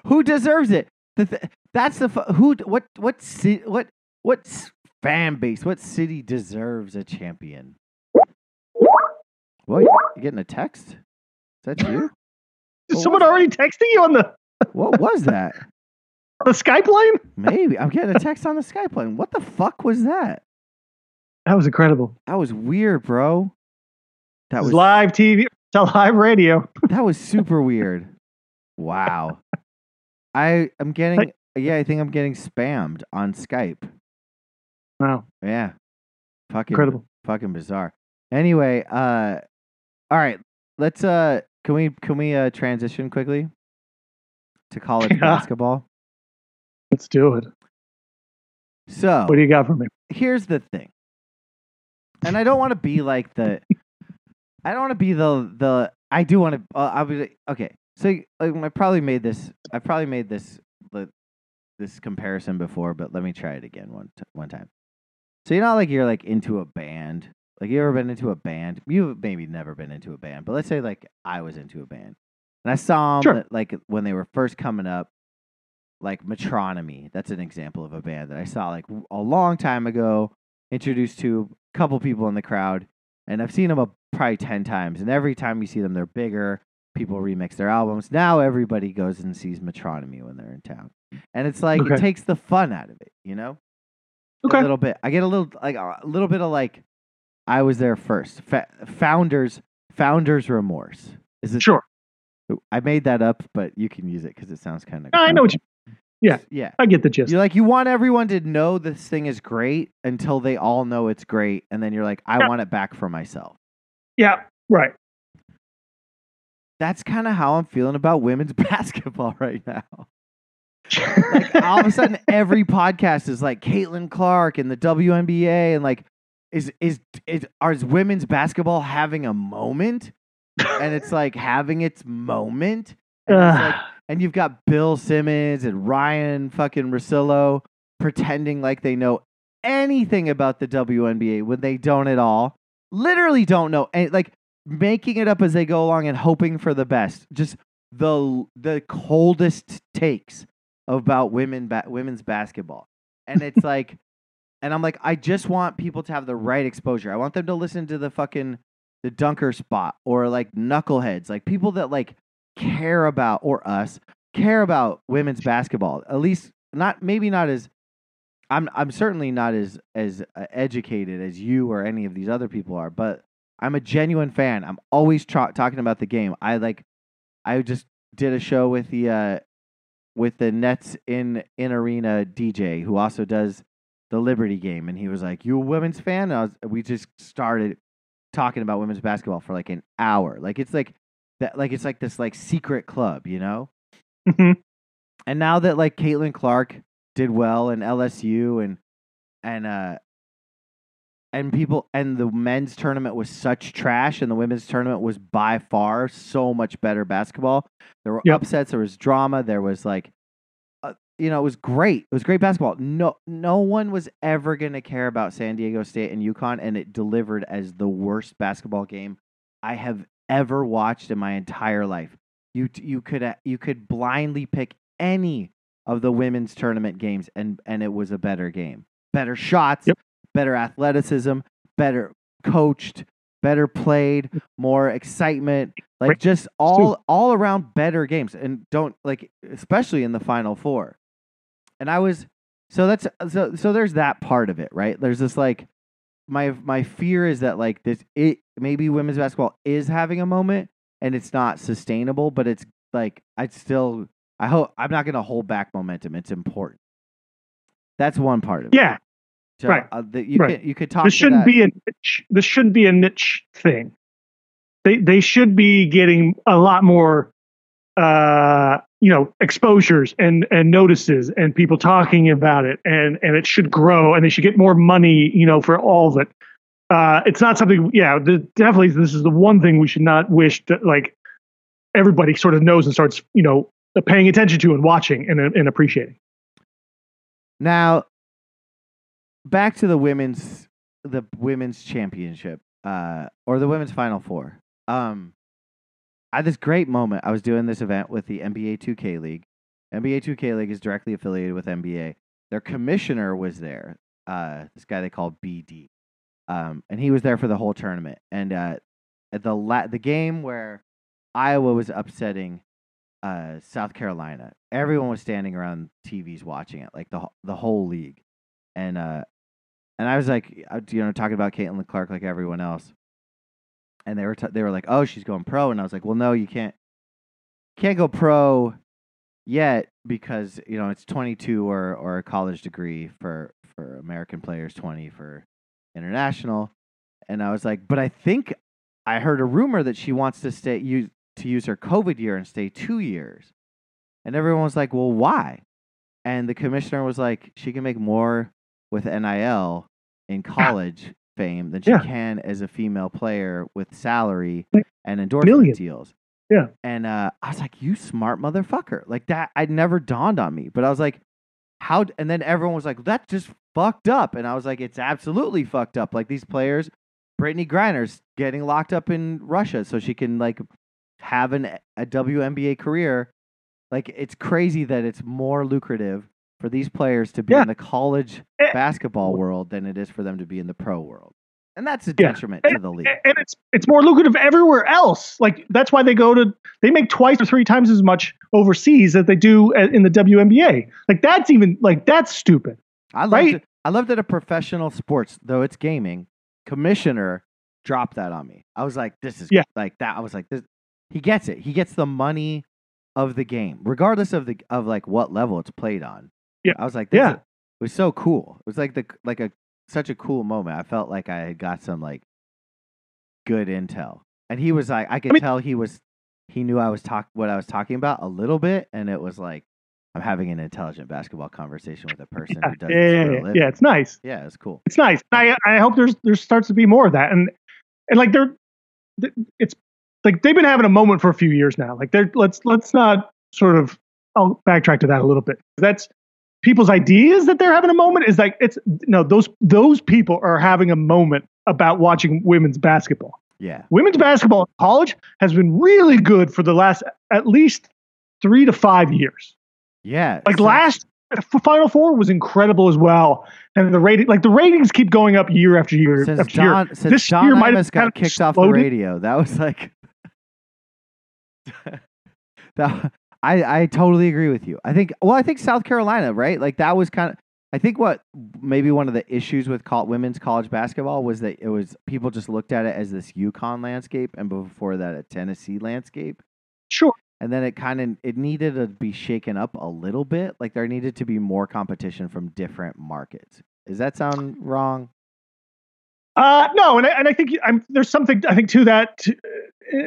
Who deserves it? That's the who. What what what what fan base? What city deserves a champion? What? You getting a text? Is that you?
Is
What
someone already texting you on the
What was that?
the Skype line?
Maybe I'm getting a text on the Skype line. What the fuck was that?
That was incredible.
That was weird, bro. That
That
was
was live TV, tell live radio.
That was super weird. Wow. I I'm getting yeah, I think I'm getting spammed on Skype.
Wow,
Yeah. Fucking
incredible.
fucking bizarre. Anyway, uh all right, let's uh can we can we uh transition quickly to college
Yeah.
basketball?
Let's do it.
So,
What do you got for me?
here's the thing. And I don't want to be like the I don't want to be the the I do want to uh, I'll be like, okay. So like, I probably made this I probably made this this comparison before, but let me try it again one t- one time. So you're not like you're like into a band? Like you ever been into a band? You've maybe never been into a band, but let's say like I was into a band. And I saw them
Sure.
like when they were first coming up like Metronomy. That's an example of a band that I saw like a long time ago, introduced to a couple people in the crowd, and I've seen them a, probably 10 times. And every time you see them, they're bigger. People remix their albums. Now everybody goes and sees Metronomy when they're in town. And it's like, it takes the fun out of it, you know?
Okay.
A little bit. I get a little, like, a little bit of like, I was there first. Fa- founders, founders remorse. Is it?
Sure.
I made that up, but you can use it because it sounds kind of.
I know what you. yeah.
Yeah.
I get the gist.
You're like you want everyone to know this thing is great until they all know it's great, and then you're like, I
Yeah.
want it back for myself.
Yeah. Right.
That's kind of how I'm feeling about women's basketball right now. Like all of a sudden, every podcast is like Caitlin Clark and the WNBA, and like, is is is are is women's basketball having a moment? And it's like having its moment. And, it's like, and you've got Bill Simmons and Ryan fucking Russillo pretending like they know anything about the WNBA when they don't at all. Literally don't know. And like making it up as they go along and hoping for the best. Just the the coldest takes about women ba- women's basketball. And it's like and I'm like I just want people to have the right exposure. I want them to listen to the fucking the dunker spot or like knuckleheads, like people that like care about or us care about women's basketball. At least not maybe not as I'm I'm certainly not as as uh, educated as you or any of these other people are, but I'm a genuine fan. I'm always tra- talking about the game. I like I just did a show with the uh with the Nets in in arena DJ who also does the Liberty game and he was like, "You a women's fan?" And I was, we just started talking about women's basketball for like an hour. Like it's like that like it's like this like secret club, you know?
Mhm.
And now that like Caitlin Clark did well in LSU and and uh and people and the men's tournament was such trash and the women's tournament was by far so much better basketball. There were
Yep.
upsets, there was drama, there was like uh, you know, it was great. It was great basketball. No no one was ever going to care about San Diego State and UConn and it delivered as the worst basketball game I have ever watched in my entire life. You you could you could blindly pick any of the women's tournament games and and it was a better game. Better shots,
Yep.
Better athleticism, better coached, better played, more excitement, like just all all around better games and don't like especially in the final four. And I was so that's so so there's that part of it, right? There's this like my my fear is that like this it maybe women's basketball is having a moment and it's not sustainable, but it's like I still I hope I'm not going to hold back momentum. It's important. That's one part of it.
Yeah.
So,
right,
Uh, the, you
right.
could you could talk.
This shouldn't be a niche. This shouldn't be a niche thing. They they should be getting a lot more uh, you know, exposures and and notices and people talking about it, and and it should grow, and they should get more money, you know, for all of it. Uh, it's not something, yeah, the, definitely. This is the one thing we should not wish that like everybody sort of knows and starts, you know, paying attention to and watching and and appreciating.
Now, back to the women's the women's championship uh, or the women's final four. Um, I had this great moment. I was doing this event with the NBA 2K League. NBA 2K League is directly affiliated with NBA. Their commissioner was there. Uh, this guy they call BD, um, and he was there for the whole tournament. And uh, at the la- the game where Iowa was upsetting uh, South Carolina, everyone was standing around TVs watching it, like the the whole league. And uh, and I was like, uh, you know, talking about Caitlin Clark like everyone else and they were t- they were like, "Oh, she's going pro," and I was like, "Well, no, you can't can't go pro yet because you know it's 22 or or a college degree for for American players, 20 for international." And I was like, "But I think I heard a rumor that she wants to stay use to use her COVID year and stay two years." And everyone was like, "Well, why?" And the commissioner was like, "She can make more with NIL in college fame than she
Yeah.
can as a female player with salary and endorsement
Millions.
deals.
Yeah.
And uh, I was like, "You smart motherfucker!" Like that, I'd never dawned on me. But I was like, "How?" And then everyone was like, "That's just fucked up." And I was like, "It's absolutely fucked up." Like these players, Brittney Griner's getting locked up in Russia so she can like have an a WNBA career. Like it's crazy that it's more lucrative for these players to be
Yeah.
in the college
Eh.
basketball world than it is for them to be in the pro world. And that's a
Yeah.
detriment to the league.
And it's it's more lucrative everywhere else. Like that's why they go to they make twice or three times as much overseas as they do in the WNBA. Like that's even like that's stupid.
I love
right?
it. I love that a professional sports, though it's gaming, commissioner dropped that on me. I was like, this is
Yeah.
like that. I was like, this he gets it. He gets the money of the game, regardless of the of like what level it's played on.
Yeah.
I was like, this
Yeah.
is- it was so cool. It was like the like a such a cool moment. I felt like I had got some like good intel. And he was like I could
mean-
tell he was he knew I was talk what I was talking about a little bit and it was like I'm having an intelligent basketball conversation with a person
Yeah,
who does
yeah, yeah, yeah, yeah, it's nice.
Yeah, it's cool.
It's nice. I I hope there's there starts to be more of that. And and like they're it's like they've been having a moment for a few years now. Like they're let's let's not sort of I'll backtrack to that a little bit. That's people's ideas that they're having a moment is like it's no those those people are having a moment about watching women's basketball.
Yeah.
Women's basketball in college has been really good for the last at least three to five years.
Yeah.
Like last Final Four was incredible as well, and the rating like the ratings keep going up year after year
since
after year.
Since
This
Don
year might have
got kicked off the radio, that was like that. I I totally agree with you. I think well, I think South Carolina, right? Like that was kind of. I think what maybe one of the issues with col- women's college basketball was that it was people just looked at it as this UConn landscape, and before that, a Tennessee landscape.
Sure.
And then it kind of it needed to be shaken up a little bit. Like there needed to be more competition from different markets. Does that sound wrong?
Uh, no, and I, and I think I'm, there's something I think to that t-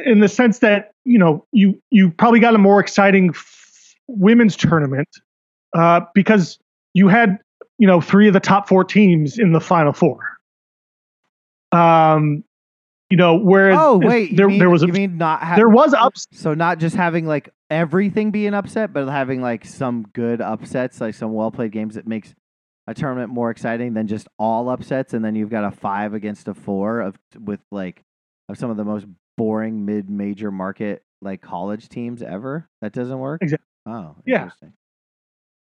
in the sense that you know you you probably got a more exciting f- women's tournament uh, because you had you know three of the top four teams in the final four. Um, you know, whereas
Oh wait,
there
mean,
there was a,
you mean not ha-
there was ups.
so not just having like everything be an upset, but having like some good upsets, like some well played games that makes a tournament more exciting than just all upsets, and then you've got a five against a four of with like of some of the most boring mid major market like college teams ever. That doesn't work.
Exact-
Oh,
Yeah.
interesting.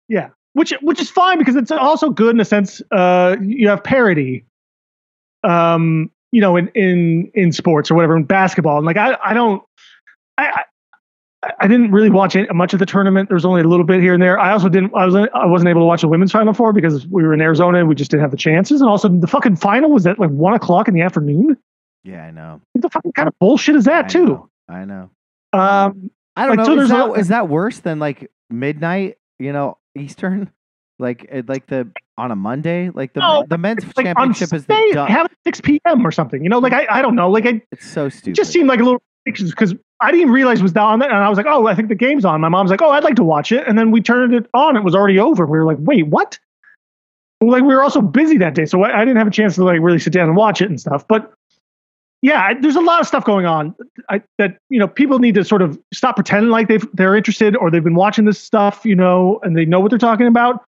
Yeah, which which is fine because it's also good in a sense. Uh, you have parity. Um, you know, in in in sports or whatever, in basketball, and like I I don't. I, I didn't really watch it, much of the tournament. There was only a little bit here and there. I also didn't. I was I wasn't able to watch the women's final four because we were in Arizona and we just didn't have the chances. And also, the fucking final was at like one o'clock in the afternoon.
Yeah, I know.
What the fucking kind of bullshit is that
I
too?
know. I know.
Um,
I don't
Like, so
know. Is
there's
that,
a-
is that worse than like midnight? You know, Eastern, like like the on a Monday, like the
No,
the men's
like on
championship is the
have six p.m. or something. You know, like I I don't know. Like I
It's so stupid.
it just seemed like a little because I didn't realize it was on, there, and I was like, "Oh, I think the game's on." My mom's like, "Oh, I'd like to watch it," and then we turned it on. It was already over. We were like, "Wait, what?" Like we were also busy that day, so I, I didn't have a chance to like really sit down and watch it and stuff. But yeah, I, there's a lot of stuff going on I, that you know people need to sort of stop pretending like they they're interested or they've been watching this stuff, you know, and they know what they're talking about,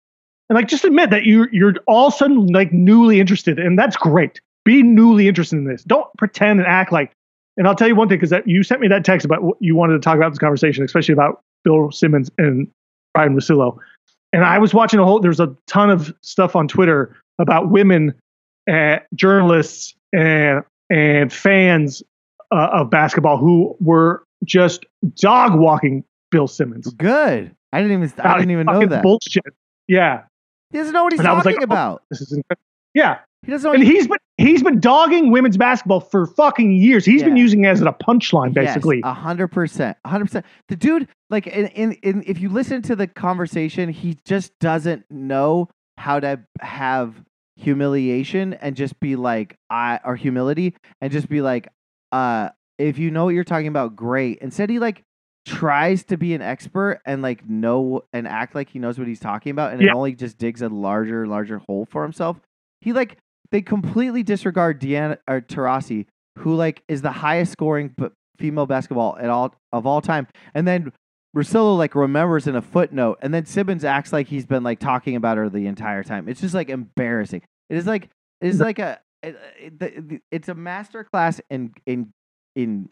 and like just admit that you you're all of a sudden like newly interested, and that's great. Be newly interested in this. Don't pretend and act like. And I'll tell you one thing because you sent me that text about what you wanted to talk about this conversation, especially about Bill Simmons and Brian Russillo. And I was watching a whole. There's a ton of stuff on Twitter about women, uh, journalists, and and fans uh, of basketball who were just dog walking Bill Simmons.
Good. I didn't even. I didn't even know that.
Bullshit. Yeah.
He doesn't know what he's and talking like, about.
Oh, this is incredible. yeah. He doesn't. Know and he's been he's been dogging women's basketball for fucking years. He's yeah. been using it as a punchline, basically.
A hundred percent, hundred percent. The dude, like, in, in, in if you listen to the conversation, he just doesn't know how to have humiliation and just be like I or humility and just be like uh if you know what you're talking about great instead he like tries to be an expert and like know and act like he knows what he's talking about and yeah. it only just digs a larger larger hole for himself he like they completely disregard Diana or Taurasi who like is the highest scoring female basketball at all of all time and then Russillo like remembers in a footnote, and then Simmons acts like he's been like talking about her the entire time. It's just like embarrassing. It is like it is like a it, it, it's a master class in in in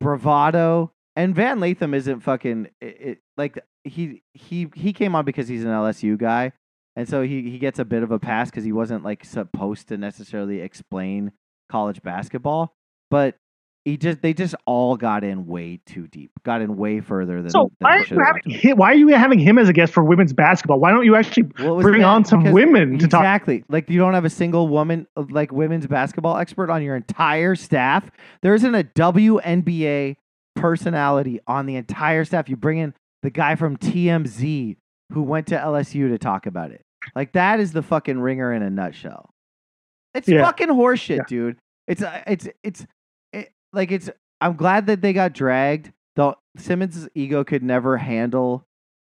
bravado. And Van Lathan isn't fucking it, like he he he came on because he's an LSU guy, and so he he gets a bit of a pass because he wasn't like supposed to necessarily explain college basketball. But he just they just all got in way too deep, got in way further than.
So
than
why, are you having him, why are you having him as a guest for women's basketball? Why don't you actually well, bring on some women to
talk? Exactly, like you don't have a single woman like women's basketball expert on your entire staff. There isn't a WNBA personality on the entire staff. You bring in the guy from TMZ who went to LSU to talk about it. Like that is the fucking ringer in a nutshell. It's yeah. fucking horseshit, yeah. dude. It's uh, it's it's like it's I'm glad that they got dragged. Though Simmons' ego could never handle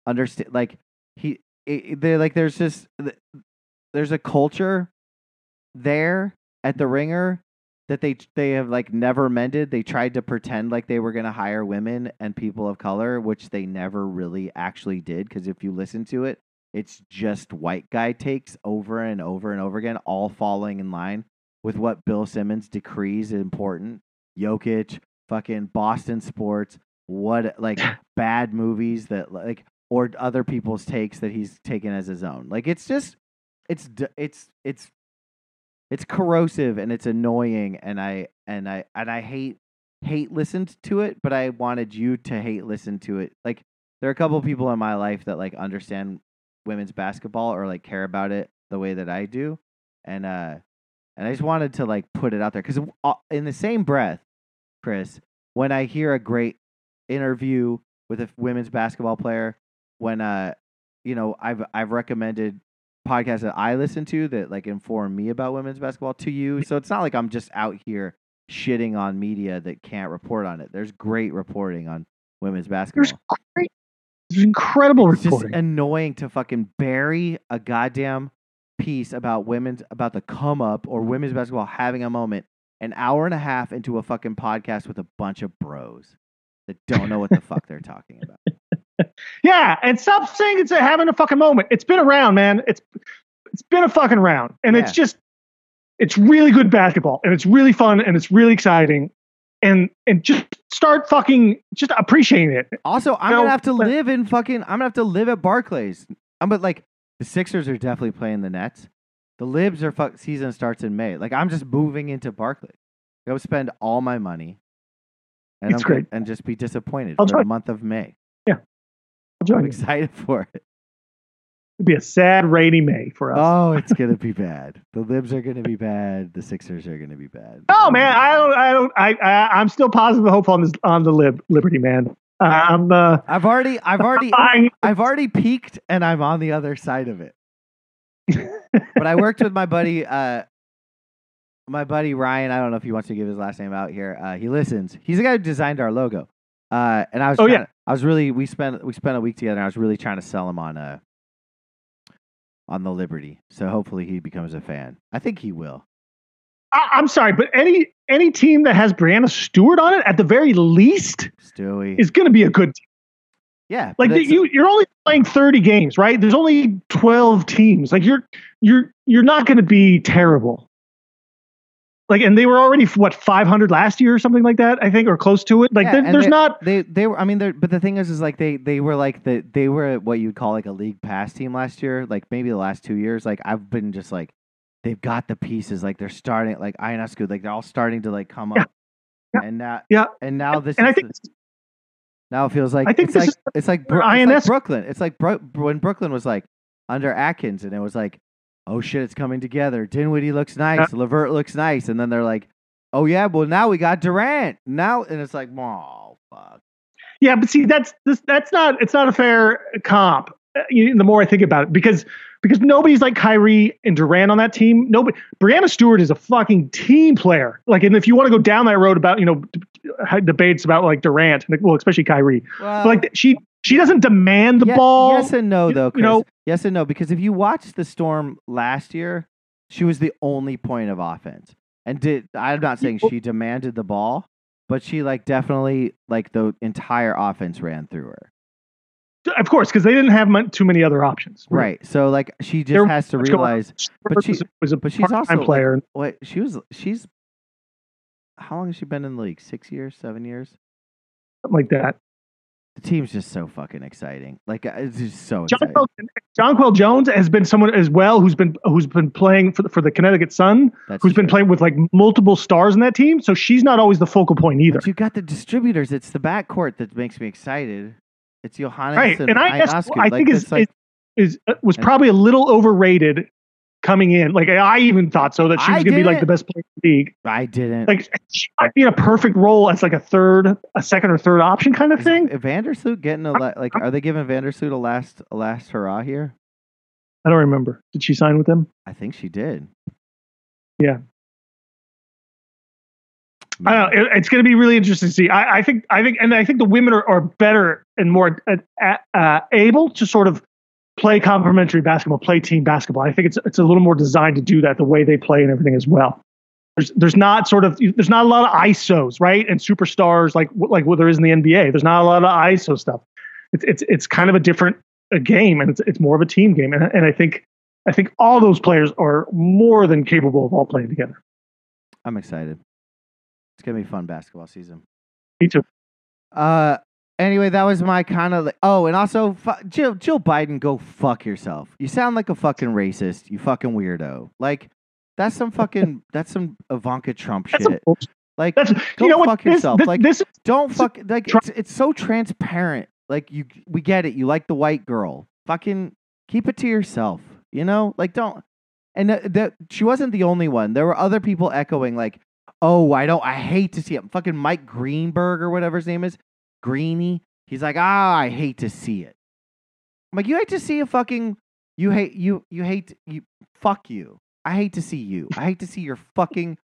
understand like he they like there's just there's a culture there at the ringer that they they have like never mended. They tried to pretend like they were going to hire women and people of color, which they never really actually did because if you listen to it, it's just white guy takes over and over and over again all falling in line with what Bill Simmons decrees important Jokic, fucking Boston sports, what like bad movies that like or other people's takes that he's taken as his own. Like it's just it's it's it's it's corrosive and it's annoying and I and I and I hate hate listened to it, but I wanted you to hate listen to it. Like there are a couple people in my life that like understand women's basketball or like care about it the way that I do. And uh and I just wanted to like put it out there because uh, in the same breath, Chris, when I hear a great interview with a women's basketball player, when uh, you know, I've I've recommended podcasts that I listen to that like inform me about women's basketball to you. So it's not like I'm just out here shitting on media that can't report on it. There's great reporting on women's basketball.
There's great, there's incredible
it's
reporting.
Just annoying to fucking bury a goddamn piece about women's about the come up or women's basketball having a moment an hour and a half into a fucking podcast with a bunch of bros that don't know what the fuck they're talking about.
Yeah, and stop saying it's a, having a fucking moment. It's been around, man. It's it's been a fucking round, and yeah. it's just it's really good basketball, and it's really fun, and it's really exciting, and and just start fucking just appreciating it.
Also, I'm you gonna have to but, live in fucking. I'm gonna have to live at Barclays. I'm but like the Sixers are definitely playing the Nets. The Libs are fuck season starts in May. Like I'm just moving into Barclays. Go spend all my money, and
it's I'm great,
and just be disappointed I'll for the month of May.
Yeah,
I'm excited for it.
It'd be a sad, rainy May for us.
Oh, it's gonna be bad. The Libs are gonna be bad. The Sixers are gonna be bad.
Oh man, I don't, I don't, I, I I'm still positive hope on this on the Lib Liberty man. I'm. Uh,
I've already, I've already, I've already peaked, and I'm on the other side of it but I worked with my buddy uh, my buddy Ryan, I don't know if he wants to give his last name out here. Uh, he listens. He's the guy who designed our logo. Uh, and I was
Oh, yeah.
to- I was really we spent we spent a week together and I was really trying to sell him on uh on the Liberty. So hopefully he becomes a fan. I think he will.
I, I'm sorry, but any any team that has Breanna Stewart on it, at the very least,
Stewie.
is going to be a good team.
yeah.
Like
it's-
you, you're only playing 30 games, right? There's only 12 teams. Like you're you're you're not going to be terrible. Like, and they were already what 500 last year or something like that, I think, or close to it. Like,
Yeah,
there, there's not.
they they were I mean but the thing is is like they they were like the they were what you'd call like a league pass team last year like maybe the last two years like I've been just like they've got the pieces like they're starting like Ionescu like they're all starting to like come up
Yeah.
and now
Yeah.
and now this
And I think
the- now it feels like
I think
it's like
is
it's like,
where
Bro- it's like Brooklyn it's like Bro- when Brooklyn was like under Atkins and it was like oh shit it's coming together Dinwiddie looks nice Levert looks nice and then they're like oh yeah well now we got Durant now and it's like oh fuck
Yeah, but see, that's this, that's not it's not a fair comp. uh, You, the more I think about it, because because nobody's like Kyrie and Durant on that team. Nobody. Breanna Stewart is a fucking team player. Like, and if you want to go down that road about you know debates about like Durant, like, well, especially Kyrie, like she she doesn't demand the ball.
Yes and no, though.
you know-
yes and no, because if you watch the Storm last year, she was the only point of offense, and did I'm not saying she demanded the ball, but she like definitely like the entire offense ran through her.
of course, because they didn't have too many other options.
Right. So like she just
There-
has to
let's go on.
realize
But
she-
was, a
but she's also, like-
player.
what she was. She's how long has she been in the league? Six years, seven years.
something like that.
The team's just so fucking exciting. Like uh, it's just so
John. Quell, Jonquel Jones has been someone as well who's been who's been playing for the, for the Connecticut Sun,
That's
who's been playing with like multiple stars in that team. So she's not always the focal point either.
But you got the distributors. It's the backcourt that makes me excited. It's Johannes
Right,
and,
and I, I
Like,
think is,
like,
is is uh, was
And-
probably a little overrated coming in. Like I even thought so that she was going to be like the best player in the league.
I didn't.
Like she might be in a perfect role as like a third, a second or third option kind of
Is
thing.
Vandersloot getting a la- like? Are they giving Vandersloot a last a last hurrah here?
I don't remember. Did she sign with them?
I think she did.
Yeah. I don't know. It, it's going to be really interesting to see. I, I think, I think, and I think the women are, are better and more uh, uh, able to sort of play complementary basketball, play team basketball. I think it's it's a little more designed to do that, the way they play and everything as well. There's there's not sort of there's not a lot of ISOs, right? And superstars like like what there is in the NBA. There's not a lot of ISO stuff. It's it's it's kind of a different uh game, and it's it's more of a team game. And and I think I think all those players are more than capable of all playing together.
I'm excited. It's gonna be a fun basketball season.
Me too.
Uh, anyway, that was my kind of. Like, oh, and also, fu- Jill Jill Biden, go fuck yourself. You sound like a fucking racist. You fucking weirdo. Like that's some fucking that's some Ivanka Trump
That's
shit. Like
that's
Go
you know
fuck
this,
yourself.
This,
Like-
this is
Don't
So,
fuck like it's, it's so transparent. Like you, we get it. You like the white girl. Fucking keep it to yourself. You know, like don't. And that, that she wasn't the only one. There were other people echoing like, "Oh, I don't. I hate to see it." Fucking Mike Greenberg or whatever his name is, Greeny. He's like, "Ah, I hate to see it." I'm like, "You hate to see a fucking. You hate you. You hate you. Fuck you. I hate to see you. I hate to see your fucking."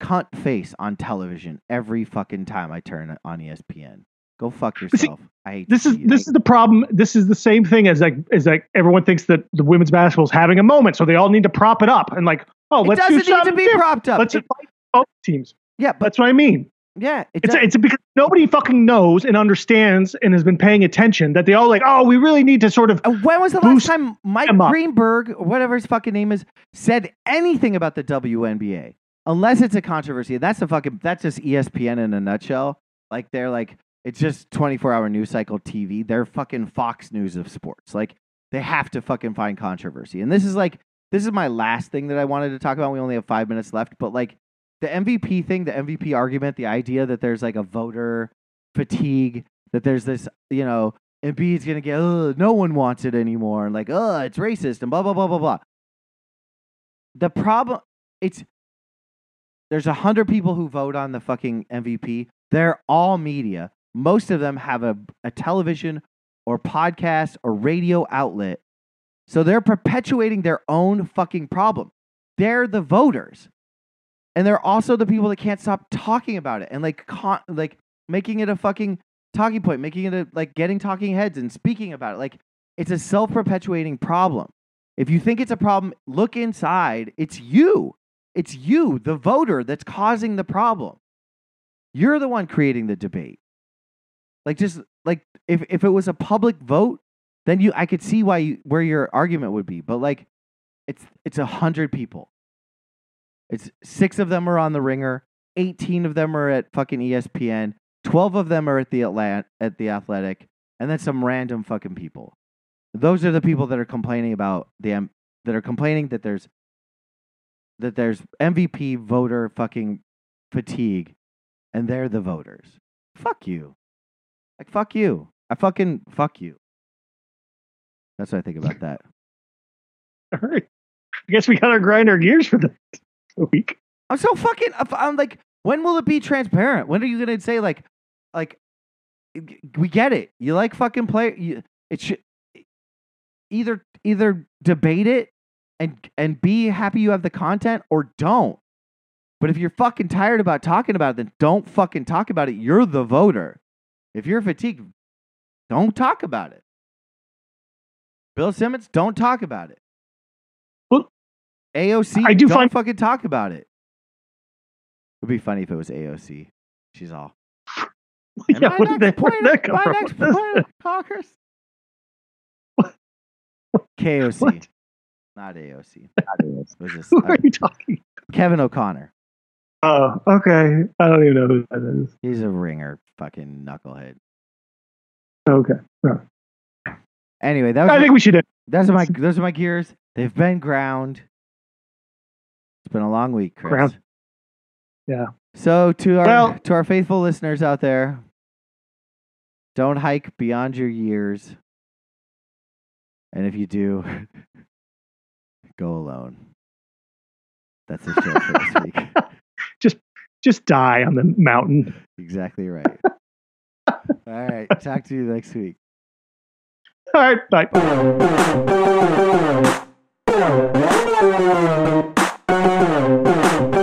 cunt face on television every fucking time I turn on ESPN. Go fuck
see,
yourself. I hate
this
to
is
see you.
this is the problem. This is the same thing as like as like everyone thinks that the women's basketball is having a moment, so they all need to prop it up and like, oh,
it
let's
doesn't
do
need to be
different.
propped up.
Let's
It-
invite both teams.
yeah, but
That's what I mean.
Yeah, it
It's it's because nobody fucking knows and understands and has been paying attention that they all like, oh, we really need to sort of
Uh, when was the last time Mike. Greenberg or whatever his fucking name is said anything about the WNBA? Unless it's a controversy. That's a fucking that's just ESPN in a nutshell. Like they're like it's just 24 hour news cycle TV. They're fucking Fox News of sports. Like they have to fucking find controversy. And this is like this is my last thing that I wanted to talk about. We only have 5 minutes left, but like the MVP thing, the MVP argument, the idea that there's like a voter fatigue, that there's this, you know, Embiid's gonna get, oh, no one wants it anymore, and like, oh, it's racist, and blah blah blah blah blah. The problem, it's there's a hundred people who vote on the fucking MVP. They're all media. Most of them have a, a television or podcast or radio outlet, so they're perpetuating their own fucking problem. They're the voters. And they're also the people that can't stop talking about it and like con- like making it a fucking talking point, making it a, like getting talking heads and speaking about it. Like it's a self-perpetuating problem. If you think it's a problem, look inside. It's you. It's you, the voter, that's causing the problem. You're the one creating the debate. Like just like if if it was a public vote, then you I could see why you, where your argument would be. But like it's it's a hundred people. It's six of them are on the ringer, eighteen of them are at fucking ESPN, twelve of them are at the Atlant at the Athletic, and then some random fucking people. Those are the people that are complaining about the M- that are complaining that there's that there's MVP voter fucking fatigue, and they're the voters. Fuck you. Like fuck you. I fucking fuck you. That's what I think about that.
All right. I guess we got to grind our gears for the the week.
I'm so fucking. I'm like, when will it be transparent? When are you gonna say like, like, we get it. You like fucking play. You, it should either either debate it and and be happy you have the content or don't. But if you're fucking tired about talking about it, then don't fucking talk about it. You're the voter. If you're fatigued, don't talk about it. Bill Simmons, don't talk about it.
Well,
AOC,
I do
don't
find-
fucking talk about it. It'd be funny if it was AOC. She's all. "And
yeah,
my
what did
next
that, where
point-
that
my
from?
next
What is
point, Talkers. KOC,
What?
not AOC.
that?
Was this
Who are you talking?
Kevin O'Connor?
Oh, okay. I don't even know who that is.
He's a ringer, fucking knucklehead.
Okay.
Anyway, that was
I
my-
think we should end.
those my those are my gears. They've been ground. It's been a long week, Chris.
Ground. Yeah.
So to our
well,
to our faithful listeners out there, don't hike beyond your years. And if you do, go alone. That's the show for this week.
Just just die on the mountain.
Exactly right. All right. Talk to you next week.
All right. Bye. Thank you.